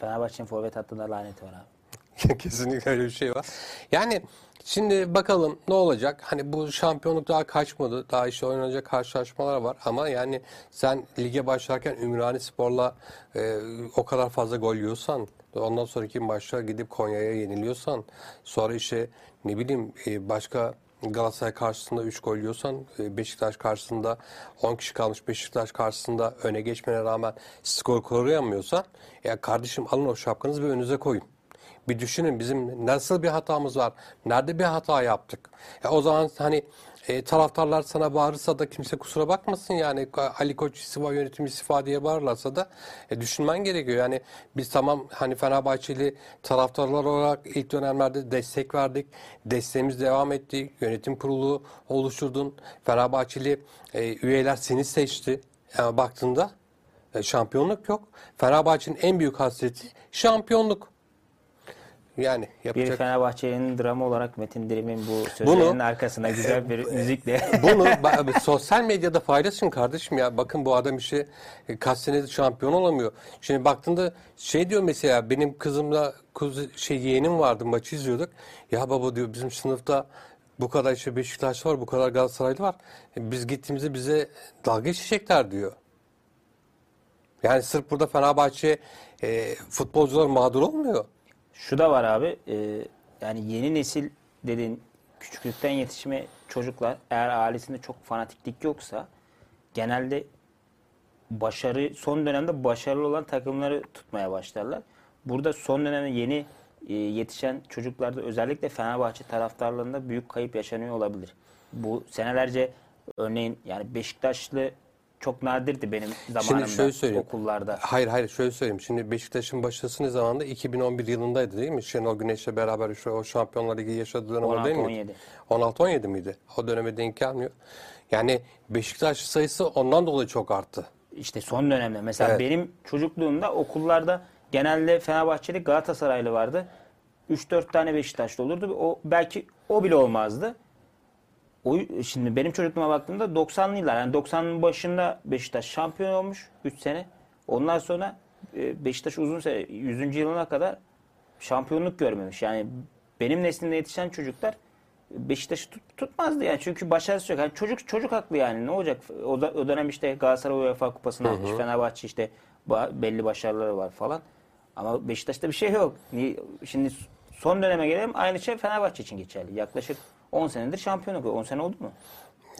Fenerbahçe'nin forvet hattında laneti var abi. Kesinlikle öyle bir şey var. Yani şimdi bakalım ne olacak? Hani bu şampiyonluk daha kaçmadı. Daha işte oynanacak karşılaşmalar var. Ama yani sen lige başlarken Ümrani Spor'la e, o kadar fazla gol yiyorsan ondan sonraki maçta gidip Konya'ya yeniliyorsan sonra işte ne bileyim e, başka Galatasaray karşısında 3 gol yiyorsan e, Beşiktaş karşısında 10 kişi kalmış Beşiktaş karşısında öne geçmene rağmen skor koruyamıyorsan ya kardeşim alın o şapkanızı ve önünüze koyun. Bir düşünün bizim nasıl bir hatamız var? Nerede bir hata yaptık? E o zaman hani e, taraftarlar sana bağırırsa da kimse kusura bakmasın yani Ali Koç istifa yönetimi istifa diye bağırırlarsa da e, düşünmen gerekiyor. Yani biz tamam hani Fenerbahçeli taraftarlar olarak ilk dönemlerde destek verdik. Desteğimiz devam etti. Yönetim kurulu oluşturdun. Fenerbahçeli e, üyeler seni seçti. Yani baktığında e, şampiyonluk yok. Fenerbahçe'nin en büyük hasreti şampiyonluk. Yani Bir yapacak Fenerbahçe'nin drama olarak Metin Dirim'in bu sözlerinin Bunu- arkasına güzel bir müzikle Bunu sosyal medyada paylaşın kardeşim ya. Bakın bu adam işte e, kaç senedir şampiyon olamıyor. Şimdi baktığında şey diyor mesela benim kızımla kuz şey yeğenim vardı maçı izliyorduk. Ya baba diyor bizim sınıfta bu kadar işte Beşiktaş var, bu kadar Galatasaraylı var. E, Biz gittiğimizde bize dalga geçecekler diyor. Yani sırf burada Fenerbahçe e, futbolcular mağdur olmuyor. Şu da var abi. e, yani yeni nesil dediğin küçüklükten yetişme çocuklar eğer ailesinde çok fanatiklik yoksa genelde başarı son dönemde başarılı olan takımları tutmaya başlarlar. Burada son dönemde yeni e, yetişen çocuklarda özellikle Fenerbahçe taraftarlarında büyük kayıp yaşanıyor olabilir. Bu senelerce örneğin yani Beşiktaşlı çok nadirdi benim zamanımda şöyle söyleyeyim. okullarda. Hayır hayır şöyle söyleyeyim. Şimdi Beşiktaş'ın başarısı ne zamanda? 2011 yılındaydı değil mi? Şenol Güneş'le beraber şu o Şampiyonlar Ligi yaşadığı dönem o değil mi? 16-17 miydi? O döneme denk gelmiyor. Yani Beşiktaş sayısı ondan dolayı çok arttı. İşte son dönemde. Mesela Evet. benim çocukluğumda okullarda genelde Fenerbahçeli Galatasaraylı vardı. 3-4 tane Beşiktaşlı olurdu. O belki o bile olmazdı. O, şimdi benim çocukluğuma baktığımda 90'lı yıllar yani 90'ın başında Beşiktaş şampiyon olmuş 3 sene. Ondan sonra e, Beşiktaş uzun süre 100. yılına kadar şampiyonluk görmemiş. Yani benim neslimde yetişen çocuklar Beşiktaş'ı tut- tutmazdı yani çünkü başarısı yok. Yani çocuk çocuk haklı yani ne olacak? O, da, o dönem işte Galatasaray UEFA kupasını almış. Fenerbahçe işte ba- belli başarıları var falan. Ama Beşiktaş'ta bir şey yok. Şimdi son döneme gelelim aynı şey Fenerbahçe için geçerli. Yaklaşık 10 senedir şampiyonluk. 10 sene oldu mu?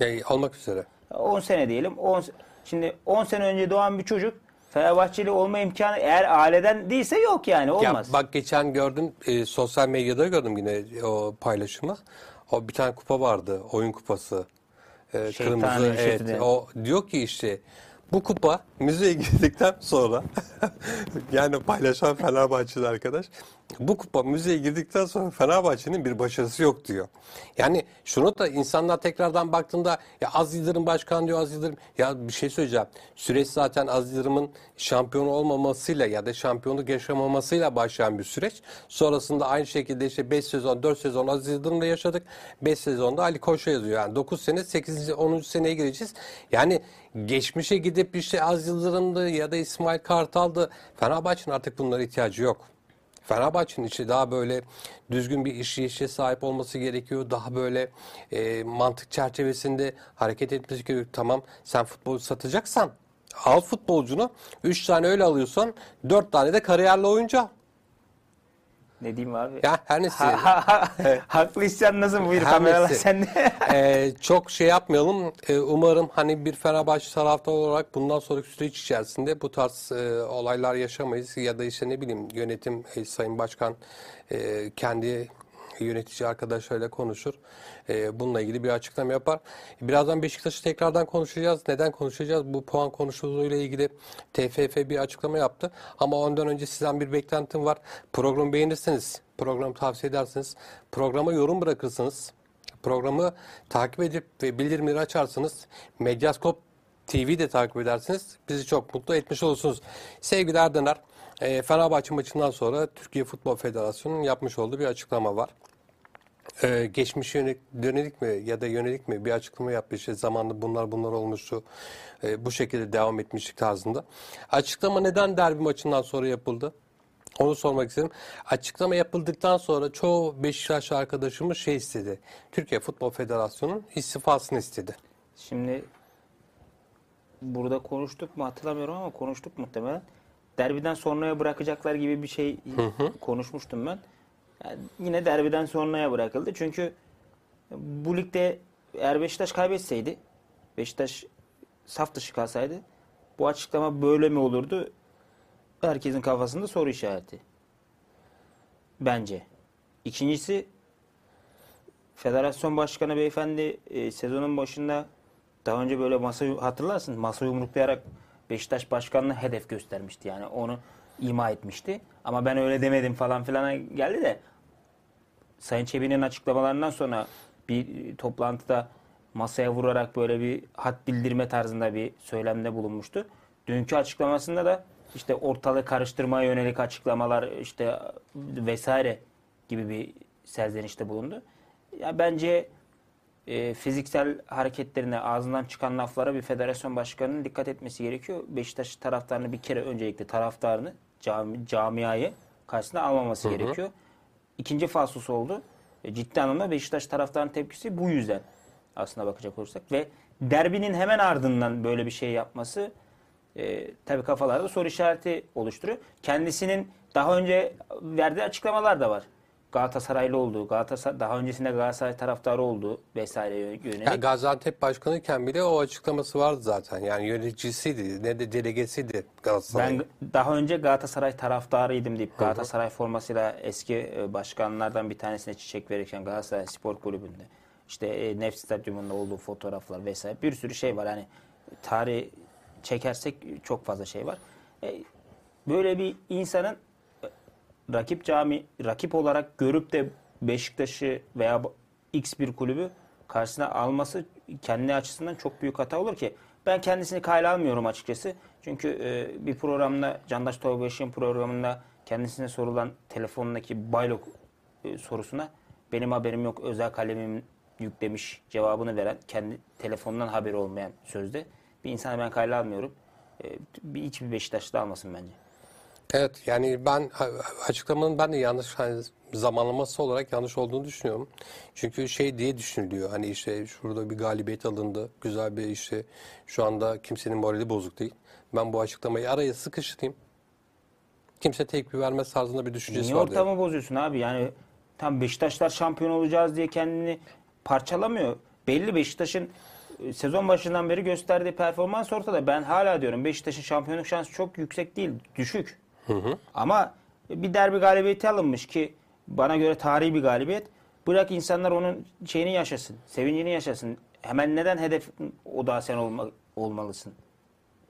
Yani olmak üzere. 10 sene diyelim. 10 se- şimdi 10 sene önce doğan bir çocuk Fenerbahçeli olma imkanı eğer aileden değilse yok yani olmaz. Ya bak geçen gördüm e, sosyal medyada gördüm yine o paylaşımı. O bir tane kupa vardı. Oyun kupası. E, Şeytan kırmızı evet. rüşveti. O diyor ki işte bu kupa müzeye girdikten sonra yani paylaşan Fenerbahçeli arkadaş bu kupa müzeye girdikten sonra Fenerbahçe'nin bir başarısı yok diyor. Yani şunu da insanlar tekrardan baktığında ya Az Yıldırım başkan diyor Az Yıldırım ya bir şey söyleyeceğim. Süreç zaten Az Yıldırım'ın şampiyon olmamasıyla ya da şampiyonluk yaşamamasıyla başlayan bir süreç. Sonrasında aynı şekilde işte 5 sezon 4 sezon Az Yıldırım'la yaşadık. 5 sezonda Ali Koç'a yazıyor. Yani 9 sene 8. 10. seneye gireceğiz. Yani geçmişe gidip işte Az Yıldırım'dı ya da İsmail Kartal'dı. Fenerbahçe'nin artık bunlara ihtiyacı yok. Fenerbahçe'nin içi daha böyle düzgün bir işleyişe sahip olması gerekiyor. Daha böyle e, mantık çerçevesinde hareket etmesi gerekiyor. Tamam sen futbol satacaksan al futbolcunu. 3 tane öyle alıyorsan 4 tane de kariyerli oyuncu al. Ne diyeyim abi? Ya her neyse. Ha, ha, ha. Haklıysan nasıl buyur Her kameralar neyse. sende. Ee, çok şey yapmayalım. Ee, umarım hani bir Fenerbahçe taraftarı olarak bundan sonraki süreç içerisinde bu tarz e, olaylar yaşamayız ya da işte ne bileyim yönetim e, Sayın Başkan e, kendi yönetici arkadaşlarıyla konuşur. E, bununla ilgili bir açıklama yapar. Birazdan Beşiktaş'ı tekrardan konuşacağız. Neden konuşacağız? Bu puan konuşulduğuyla ilgili TFF bir açıklama yaptı. Ama ondan önce sizden bir beklentim var. Programı beğenirseniz, programı tavsiye ederseniz, programa yorum bırakırsınız. Programı takip edip ve bildirimleri açarsınız. Medyaskop TV de takip edersiniz. Bizi çok mutlu etmiş olursunuz. Sevgili Erdener, e, Fenerbahçe maçından sonra Türkiye Futbol Federasyonu'nun yapmış olduğu bir açıklama var. Ee, geçmiş yönelik, dönelik mi ya da yönelik mi bir açıklama yapmış. İşte zamanında bunlar bunlar olmuştu. Ee, bu şekilde devam etmişlik tarzında. Açıklama neden derbi maçından sonra yapıldı? Onu sormak istedim. Açıklama yapıldıktan sonra çoğu Beşiktaşlı arkadaşımız şey istedi. Türkiye Futbol Federasyonu'nun istifasını istedi. Şimdi burada konuştuk mu hatırlamıyorum ama konuştuk muhtemelen. Derbiden sonraya bırakacaklar gibi bir şey konuşmuştum ben. Yani yine derbiden sonraya bırakıldı. Çünkü bu ligde eğer Beşiktaş kaybetseydi, Beşiktaş saf dışı kalsaydı bu açıklama böyle mi olurdu? Herkesin kafasında soru işareti. Bence. İkincisi Federasyon Başkanı Beyefendi e, sezonun başında daha önce böyle masa hatırlarsın masa yumruklayarak Beşiktaş Başkanı'na hedef göstermişti. Yani onu ima etmişti. Ama ben öyle demedim falan filana geldi de Sayın Çebi'nin açıklamalarından sonra bir toplantıda masaya vurarak böyle bir hat bildirme tarzında bir söylemde bulunmuştu. Dünkü açıklamasında da işte ortalığı karıştırmaya yönelik açıklamalar işte vesaire gibi bir serzenişte bulundu. Ya bence e, fiziksel hareketlerine, ağzından çıkan laflara bir federasyon başkanının dikkat etmesi gerekiyor. Beşiktaş taraftarını bir kere öncelikle taraftarını, cami, camiayı karşısına almaması gerekiyor. İkinci falsosu oldu. E, ciddi anlamda Beşiktaş taraftarının tepkisi bu yüzden aslına bakacak olursak. Ve derbinin hemen ardından böyle bir şey yapması e, tabii kafalarda soru işareti oluşturuyor. Kendisinin daha önce verdiği açıklamalar da var. Galatasaraylı olduğu, Galatasaray daha öncesinde Galatasaray taraftarı olduğu vesaire yönelik. Ya Gaziantep Başkanı'yken bile o açıklaması vardı zaten. Yani yöneticisiydi, ne de delegesiydi Galatasaray'ın. Ben daha önce Galatasaray taraftarıydım deyip Galatasaray formasıyla eski e, başkanlardan bir tanesine çiçek verirken Galatasaray Spor Kulübü'nde işte e, Nefs Stadyumunda olduğu fotoğraflar vesaire bir sürü şey var. Hani tarih çekersek çok fazla şey var. E, böyle bir insanın rakip cami rakip olarak görüp de Beşiktaş'ı veya X bir kulübü karşısına alması kendi açısından çok büyük hata olur ki ben kendisini kayla almıyorum açıkçası. Çünkü e, bir programda Candaş Tolga programında kendisine sorulan telefondaki baylok e, sorusuna benim haberim yok özel kalemim yüklemiş cevabını veren kendi telefonundan haberi olmayan sözde bir insana ben kayla almıyorum. E, bir hiçbir Beşiktaşlı almasın bence. Evet yani ben açıklamanın ben de yanlış hani zamanlaması olarak yanlış olduğunu düşünüyorum. Çünkü şey diye düşünülüyor hani işte şurada bir galibiyet alındı. Güzel bir işte şu anda kimsenin morali bozuk değil. Ben bu açıklamayı araya sıkıştırayım. Kimse tepki vermez tarzında bir düşüncesi Niye var. diyor. ortamı bozuyorsun abi? Yani tam Beşiktaşlar şampiyon olacağız diye kendini parçalamıyor. Belli Beşiktaş'ın e, sezon başından beri gösterdiği performans ortada. Ben hala diyorum Beşiktaş'ın şampiyonluk şansı çok yüksek değil, düşük. Ama bir derbi galibiyeti alınmış ki bana göre tarihi bir galibiyet. Bırak insanlar onun şeyini yaşasın, sevincini yaşasın. Hemen neden hedef odağı sen olma, olmalısın?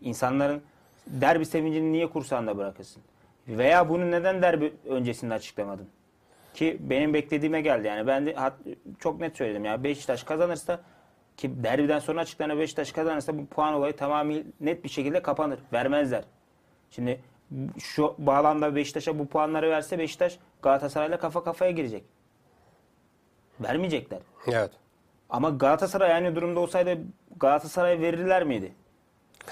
İnsanların derbi sevincini niye kursağında bırakırsın? Veya bunu neden derbi öncesinde açıklamadın? Ki benim beklediğime geldi. Yani ben de hat- çok net söyledim ya Beşiktaş kazanırsa ki derbiden sonra açıklanan Beşiktaş kazanırsa bu puan olayı tamamıyla net bir şekilde kapanır. Vermezler. Şimdi şu bağlamda Beşiktaş'a bu puanları verse Beşiktaş Galatasaray'la kafa kafaya girecek. Vermeyecekler. Evet. Ama Galatasaray aynı durumda olsaydı Galatasaray verirler miydi?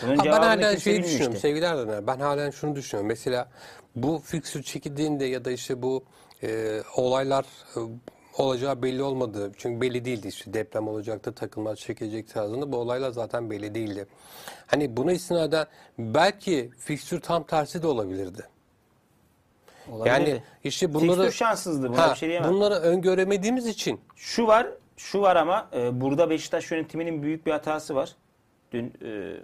Bunun Ha, ben kimse şeyi düşünüyorum işte. sevgili Erdoğan. Ben halen şunu düşünüyorum. Mesela bu fiksür çekildiğinde ya da işte bu e, olaylar e, olacağı belli olmadı. Çünkü belli değildi işte deprem olacaktı, takımlar çekilecek tarzında. Bu olaylar zaten belli değildi. Hani buna istinaden belki fikstür tam tersi de olabilirdi. Olabilirdi. Yani işte bunları Fikstür şanssızdı. Buna Ha, bir şey diyemem. bunları öngöremediğimiz için Şu var, şu var ama e, burada Beşiktaş yönetiminin büyük bir hatası var. Dün e,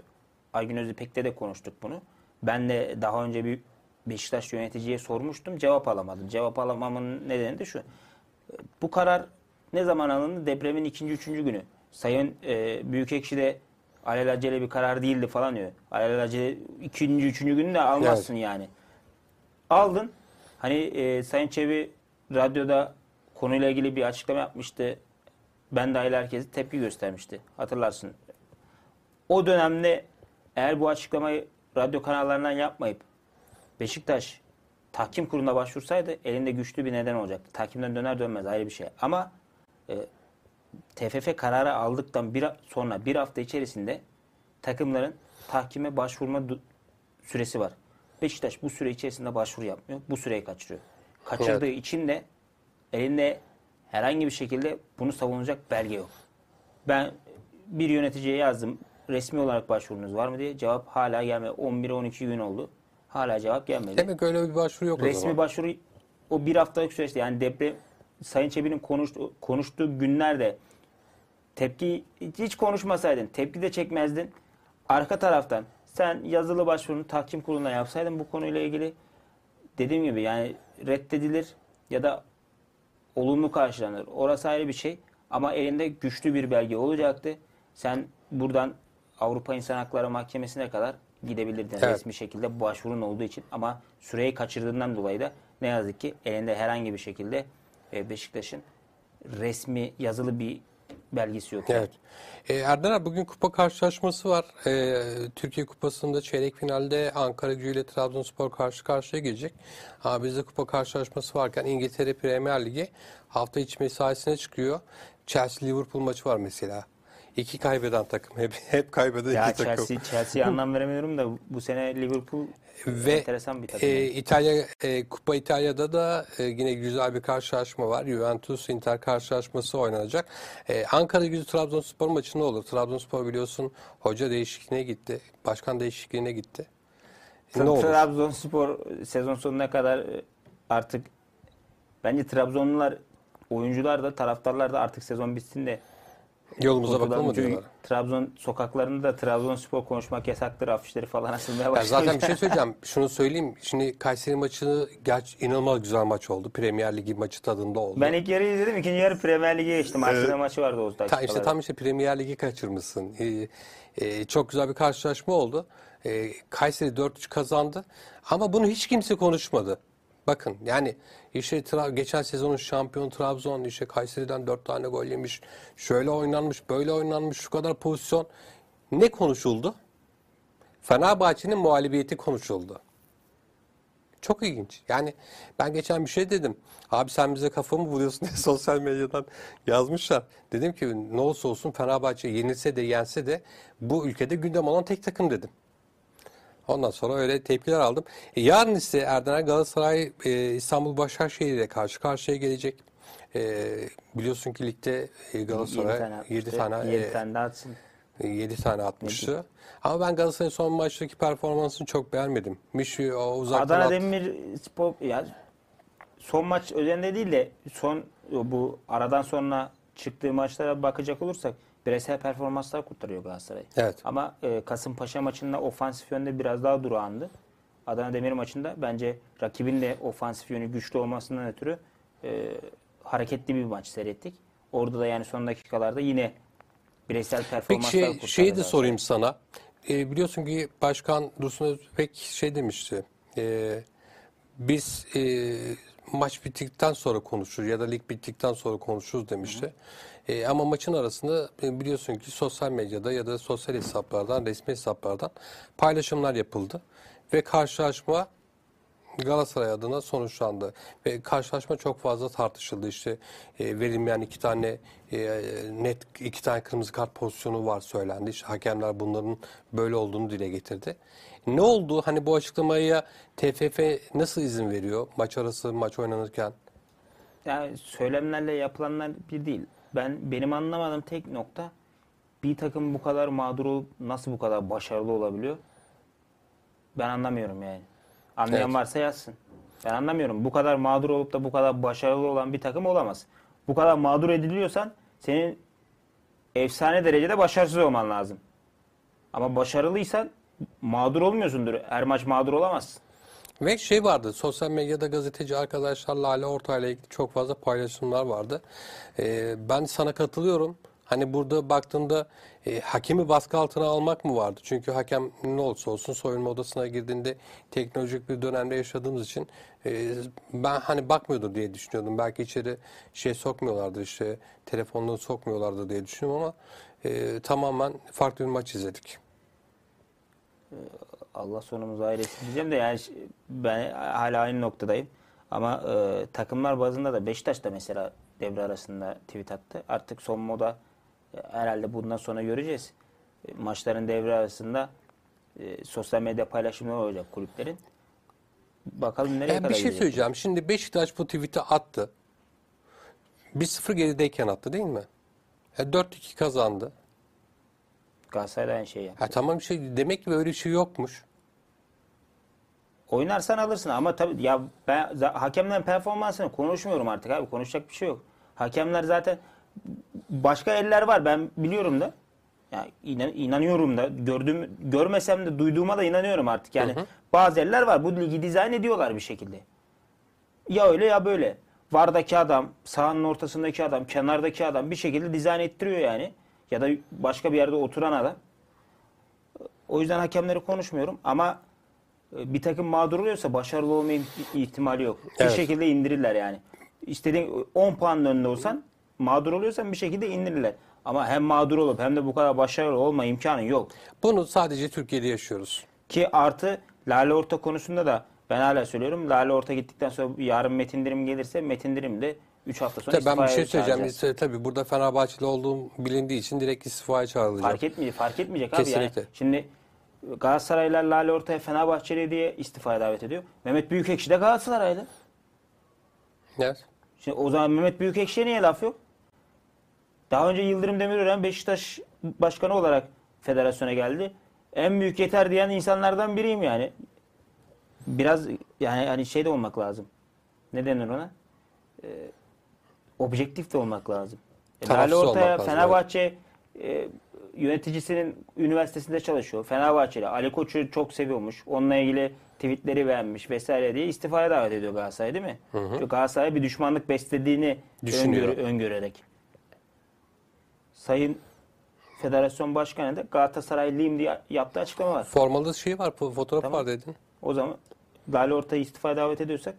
Aygün Özipek'te de konuştuk bunu. Ben de daha önce bir Beşiktaş yöneticiye sormuştum. Cevap alamadım. Cevap alamamın nedeni de şu. Bu karar ne zaman alındı? Depremin ikinci, üçüncü günü. Sayın e, Büyükekşi de alelacele bir karar değildi falan diyor. Alelacele ikinci, üçüncü günü de almazsın yani aldın. Hani e, Sayın Çevi radyoda konuyla ilgili bir açıklama yapmıştı. Ben dahil herkes tepki göstermişti. Hatırlarsın. O dönemde eğer bu açıklamayı radyo kanallarından yapmayıp Beşiktaş tahkim kuruluna başvursaydı elinde güçlü bir neden olacaktı. Tahkimden döner dönmez ayrı bir şey. Ama e, TFF kararı aldıktan bir, sonra bir hafta içerisinde takımların tahkime başvurma süresi var. Beşiktaş bu süre içerisinde başvuru yapmıyor. Bu süreyi kaçırıyor. Kaçırdığı için de elinde herhangi bir şekilde bunu savunacak belge yok. Ben bir yöneticiye yazdım. Resmi olarak başvurunuz var mı diye. Cevap hala gelmedi. 11-12 gün oldu. Hala cevap gelmedi. demek öyle bir başvuru yok o Resmi zaman. başvuru o bir haftalık süreçte yani deprem Sayın Çebi'nin konuştuğu, konuştuğu günlerde tepki hiç konuşmasaydın, tepki de çekmezdin. Arka taraftan sen yazılı başvurunu tahkim kuruluna yapsaydın bu konuyla ilgili dediğim gibi yani reddedilir ya da olumlu karşılanır. Orası ayrı bir şey ama elinde güçlü bir belge olacaktı. Sen buradan Avrupa İnsan Hakları Mahkemesi'ne kadar gidebilirdin Evet. resmi şekilde başvurun olduğu için ama süreyi kaçırdığından dolayı da ne yazık ki elinde herhangi bir şekilde e, Beşiktaş'ın resmi yazılı bir belgesi yok. Evet. E, Erdem bugün kupa karşılaşması var. E, Türkiye Kupası'nda çeyrek finalde Ankara Gücü ile Trabzonspor karşı karşıya gelecek. Ama bizde kupa karşılaşması varken İngiltere Premier Ligi hafta içi mesaisine çıkıyor. Chelsea Liverpool maçı var mesela. İki kaybeden takım. Hep hep kaybeden Ya iki takım. Chelsea, Chelsea'ye anlam veremiyorum da bu sene Liverpool Ve enteresan bir takım. e. İtalya e, Kupa İtalya'da da e, yine güzel bir karşılaşma var. Juventus Inter karşılaşması oynanacak. E, Ankara Gücü Trabzonspor maçı ne olur? Trabzonspor biliyorsun hoca değişikliğine gitti. Başkan değişikliğine gitti. E, ne olur? Trabzonspor sezon sonuna kadar e, artık bence Trabzonlular oyuncular da taraftarlar da artık sezon bitsin de Yolumuza bakalım mı diyorlar? Trabzon sokaklarında da Trabzonspor konuşmak yasaktır afişleri falan asılmaya Ya başladı. zaten bir şey söyleyeceğim. Şunu söyleyeyim. Şimdi Kayseri maçı gerçi inanılmaz güzel maç oldu. Premier Ligi maçı tadında oldu. Ben ilk yarı izledim. ikinci yarı Premier Lig'e geçtim. Arsenal Evet. maçı vardı o Ta, işte tam işte Premier Ligi kaçırmışsın. Ee, e, çok güzel bir karşılaşma oldu. Ee, Kayseri 4-3 kazandı. Ama bunu hiç kimse konuşmadı. Bakın yani işte geçen sezonun şampiyon Trabzon işte Kayseri'den 4 tane gol yemiş. Şöyle oynanmış, böyle oynanmış, şu kadar pozisyon. Ne konuşuldu? Fenerbahçe'nin muhalibiyeti konuşuldu. Çok ilginç. Yani ben geçen bir şey dedim. Abi sen bize kafa mı vuruyorsun diye sosyal medyadan yazmışlar. Dedim ki ne olursa olsun Fenerbahçe yenilse de yense de bu ülkede gündem olan tek takım dedim. Ondan sonra öyle tepkiler aldım. E, yarın ise Erdener Galatasaray e, İstanbul Başakşehir ile karşı karşıya gelecek. E, biliyorsun ki ligde e, Galatasaray 7 tane, 7 e, tane daha atsın. 7 tane atmıştı. Ama ben Galatasaray'ın son maçtaki performansını çok beğenmedim. Mişi o uzaktan Adana at- Demir Spor ya son maç özelinde değil de son bu aradan sonra çıktığı maçlara bakacak olursak bireysel performanslar kurtarıyor Galatasaray. Evet. Ama e, Kasımpaşa maçında ofansif yönde biraz daha durağandı. Adana Demir maçında bence rakibin de ofansif yönü güçlü olmasından ötürü e, hareketli bir maç seyrettik. Orada da yani son dakikalarda yine bireysel Peki performanslar şey, kurtardı şeyi de sorayım sana. E, biliyorsun ki Başkan Dursun Özbek şey demişti. E, biz e, maç bittikten sonra konuşuruz ya da lig bittikten sonra konuşuruz demişti. E, ama maçın arasında e, biliyorsun ki sosyal medyada ya da sosyal hesaplardan, resmi hesaplardan paylaşımlar yapıldı. Ve karşılaşma Galatasaray adına sonuçlandı. Ve karşılaşma çok fazla tartışıldı. İşte e, verilmeyen iki tane e, net iki tane kırmızı kart pozisyonu var söylendi. İşte hakemler bunların böyle olduğunu dile getirdi. Ne oldu? Hani bu açıklamaya TFF nasıl izin veriyor? Maç arası maç oynanırken. Yani söylemlerle yapılanlar bir değil. Ben benim anlamadığım tek nokta bir takım bu kadar mağdur olup nasıl bu kadar başarılı olabiliyor? Ben anlamıyorum yani. Anlayan Evet. varsa yazsın. Ben anlamıyorum. Bu kadar mağdur olup da bu kadar başarılı olan bir takım olamaz. Bu kadar mağdur ediliyorsan senin efsane derecede başarısız olman lazım. Ama başarılıysan mağdur olmuyorsundur. Her maç mağdur olamazsın. Ve şey vardı, sosyal medyada gazeteci arkadaşlar Lale Ortay'la ilgili çok fazla paylaşımlar vardı. Ee, ben sana katılıyorum. Hani burada baktığında e, hakemi baskı altına almak mı vardı? Çünkü hakem ne olursa olsun soyunma odasına girdiğinde teknolojik bir dönemde yaşadığımız için e, ben hani bakmıyordur diye düşünüyordum. Belki içeri şey sokmuyorlardı işte telefonunu sokmuyorlardı diye düşünüyorum ama e, tamamen farklı bir maç izledik. Allah sonumuzu hayretsin diyeceğim de yani ben hala aynı noktadayım. Ama e, takımlar bazında da Beşiktaş da mesela devre arasında tweet attı. Artık son moda e, herhalde bundan sonra göreceğiz. E, maçların devre arasında e, sosyal medya paylaşımları olacak kulüplerin. Bakalım nereye Yani kadar bir şey gidecek. söyleyeceğim. Şimdi Beşiktaş bu tweet'i attı. 1-0 gerideyken attı değil mi? E 4-2 kazandı. Galatasaray da aynı şey yaptı. Ha tamam şey demek ki böyle bir şey yokmuş. Oynarsan alırsın ama tabii ya ben hakemlerin performansını konuşmuyorum artık abi konuşacak bir şey yok. Hakemler zaten başka eller var ben biliyorum da. Ya inan, inanıyorum da gördüğüm görmesem de duyduğuma da inanıyorum artık. Yani bazı eller var bu ligi dizayn ediyorlar bir şekilde. Ya öyle ya böyle. Vardaki adam, sahanın ortasındaki adam, kenardaki adam bir şekilde dizayn ettiriyor yani. Ya da başka bir yerde oturan adam. O yüzden hakemleri konuşmuyorum ama e, bir takım mağdur oluyorsa başarılı olma im- ihtimali yok. Evet. Bir şekilde indirirler yani. İstediğin 10 puanın önünde olsan mağdur oluyorsan bir şekilde indirirler. Ama hem mağdur olup hem de bu kadar başarılı olma imkanı yok. Bunu sadece Türkiye'de yaşıyoruz. Ki artı Lale Orta konusunda da ben hala söylüyorum. Lale Orta gittikten sonra yarın Metin Dirim gelirse Metin Dirim de 3 hafta sonra Tabii ben bir şey söyleyeceğim. İşte Tabii burada Fenerbahçeli olduğum bilindiği için direkt istifaya çağrılacak. Fark etmeyecek, fark etmeyecek abi Kesinlikle. yani. Şimdi Galatasaraylar Lale Orta'ya Fenerbahçeli diye istifaya davet ediyor. Mehmet Büyükekşi de Galatasaraylı. Evet. Şimdi o zaman Mehmet Büyükekşi'ye niye laf yok? Daha önce Yıldırım Demirören Beşiktaş başkanı olarak federasyona geldi. En büyük yeter diyen insanlardan biriyim yani. Biraz yani hani şey de olmak lazım. Ne denir ona? Ee, objektif de olmak lazım. E, Tarafsız Lale olmak Ortaya lazım, Fenerbahçe e, yöneticisinin üniversitesinde çalışıyor. Fenerbahçeli. Ali Koç'u çok seviyormuş. Onunla ilgili tweetleri beğenmiş vesaire diye istifaya davet ediyor Galatasaray değil mi? Çünkü Galatasaray bir düşmanlık beslediğini Düşünüyor. öngörü, öngörerek. Sayın Federasyon Başkanı da Galatasaraylıyım diye yaptığı açıklama var. Formalı şey var, fo- fotoğraf var dedin. O zaman Lale Orta'yı istifaya davet ediyorsak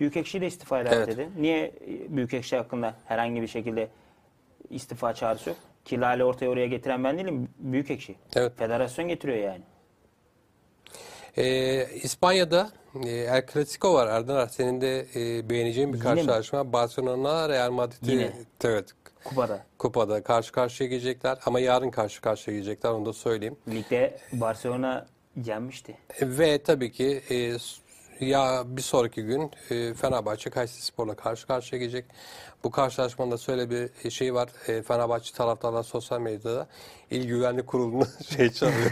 Büyükekşi'yi de istifaya davet Evet. edelim. Niye Büyükekşi hakkında herhangi bir şekilde istifa çağrısı yok? Ki Lale Orta'yı oraya getiren ben değilim. Büyükekşi. Evet. Federasyon getiriyor yani. Ee, İspanya'da e, El Clasico var Erdem. Senin de e, beğeneceğin bir Yine mi? karşılaşma. Barcelona Real Madrid'i evet Kupada. kupada karşı karşıya gelecekler ama yarın karşı karşıya gelecekler onu da söyleyeyim. Ligde Barcelona yenmişti. Ve tabii ki e, ya bir sonraki gün e, Fenerbahçe Kayserispor'la karşı karşıya gelecek. Bu karşılaşmanın da şöyle bir şey var. E, Fenerbahçe taraftarlar sosyal medyada İl Güvenlik Kurulu'nu şey çağırıyor.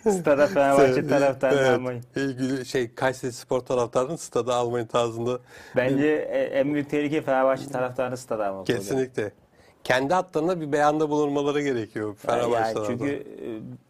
Stada Fenerbahçe taraftarını evet. almayın. İlgili şey Kayseri Spor taraftarını stada almayın tarzında Bence e, en büyük tehlike Fenerbahçe taraftarını stada almak kesinlikle. Kendi hatlarına bir beyanda bulunmaları gerekiyor Fenerbahçe Yani taraftarı. çünkü e,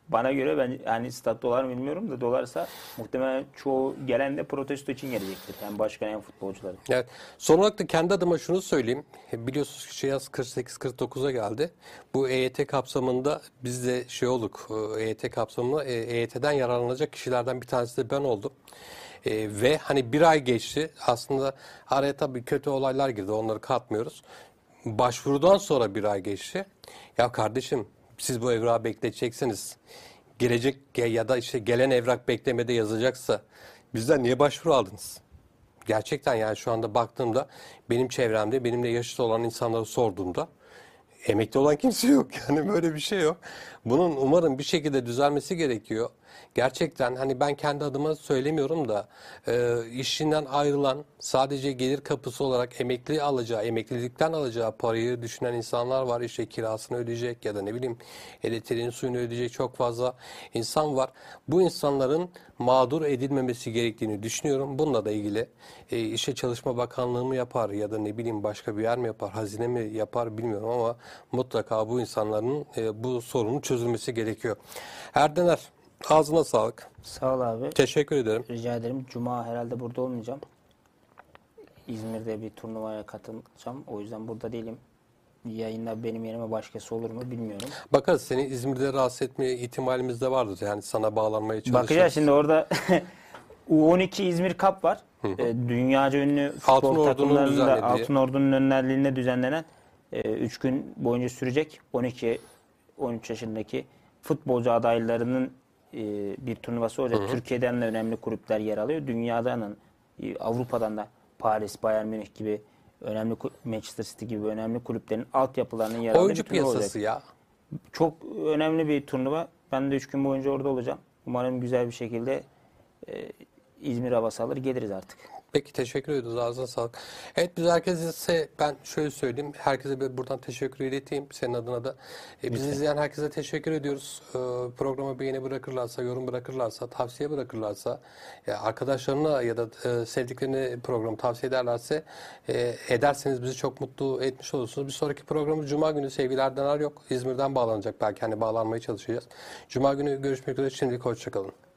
bana göre ben hani stat dolar mı bilmiyorum da dolarsa muhtemelen çoğu gelen de protesto için gelecektir. Hem başkan hem futbolcuları. Evet. Son olarak da kendi adıma şunu söyleyeyim. Biliyorsunuz ki şey yaz 48-49'a geldi. Bu EYT kapsamında biz de şey olduk. e, EYT kapsamında e, EYT'den yararlanacak kişilerden bir tanesi de ben oldum. E, ve hani bir ay geçti. Aslında araya tabii kötü olaylar girdi. Onları katmıyoruz. Başvurudan sonra bir ay geçti. Ya kardeşim siz bu evrağı bekleteceksiniz. Gelecek ya da işte gelen evrak beklemede yazacaksa bizden niye başvuru aldınız? Gerçekten yani şu anda baktığımda benim çevremde benimle yaşıt olan insanları sorduğumda emekli olan kimse yok. Yani böyle bir şey yok. Bunun umarım bir şekilde düzelmesi gerekiyor. Gerçekten hani ben kendi adıma söylemiyorum da e, işinden ayrılan sadece gelir kapısı olarak emekli alacağı, emeklilikten alacağı parayı düşünen insanlar var. İşte kirasını ödeyecek ya da ne bileyim elektriğini suyunu ödeyecek çok fazla insan var. Bu insanların mağdur edilmemesi gerektiğini düşünüyorum. Bununla da ilgili e, İşe Çalışma Bakanlığı mı yapar ya da ne bileyim başka bir yer mi yapar, hazine mi yapar bilmiyorum ama mutlaka bu insanların e, bu sorunun çözülmesi gerekiyor. Erdener ağzına sağlık. Sağ ol abi. Teşekkür ederim. Rica ederim. Cuma herhalde burada olmayacağım. İzmir'de bir turnuvaya katılacağım. O yüzden burada değilim. Yayında benim yerime başkası olur mu bilmiyorum. Bakarız seni İzmir'de rahatsız etme ihtimalimiz de vardır. Yani sana bağlanmaya çalışırız. Bakacağız şimdi orada U12 İzmir Cup var. Ee, dünyaca ünlü futbol Altın Ordu'nun takımlarının da düzenlediği. Altın Ordu'nun önderliğinde düzenlenen 3 gün boyunca sürecek 12 13 yaşındaki futbolcu adaylarının e, bir turnuvası olacak. Türkiye'den de önemli kulüpler yer alıyor. Dünyadan e, Avrupa'dan da Paris, Bayern Münih gibi önemli Manchester City gibi önemli kulüplerin altyapılarının yer aldığı Oyuncu bir turnuva olacak. piyasası ya. Çok önemli bir turnuva. Ben de 3 gün boyunca orada olacağım. Umarım güzel bir şekilde e, İzmir havası alır geliriz artık. Peki teşekkür ediyoruz. Ağzına sağlık. Evet biz herkese ben şöyle söyleyeyim. Herkese bir buradan teşekkür ileteyim. Senin adına da. E, bizi izleyen herkese teşekkür ediyoruz. E, programa beğeni bırakırlarsa, yorum bırakırlarsa, tavsiye bırakırlarsa, e, arkadaşlarına ya da e, sevdiklerine programı tavsiye ederlerse e, ederseniz bizi çok mutlu etmiş olursunuz. Bir sonraki programımız Cuma günü sevgili Erdener yok. İzmir'den bağlanacak belki. Hani bağlanmaya çalışacağız. Cuma günü görüşmek üzere. Şimdilik hoşçakalın.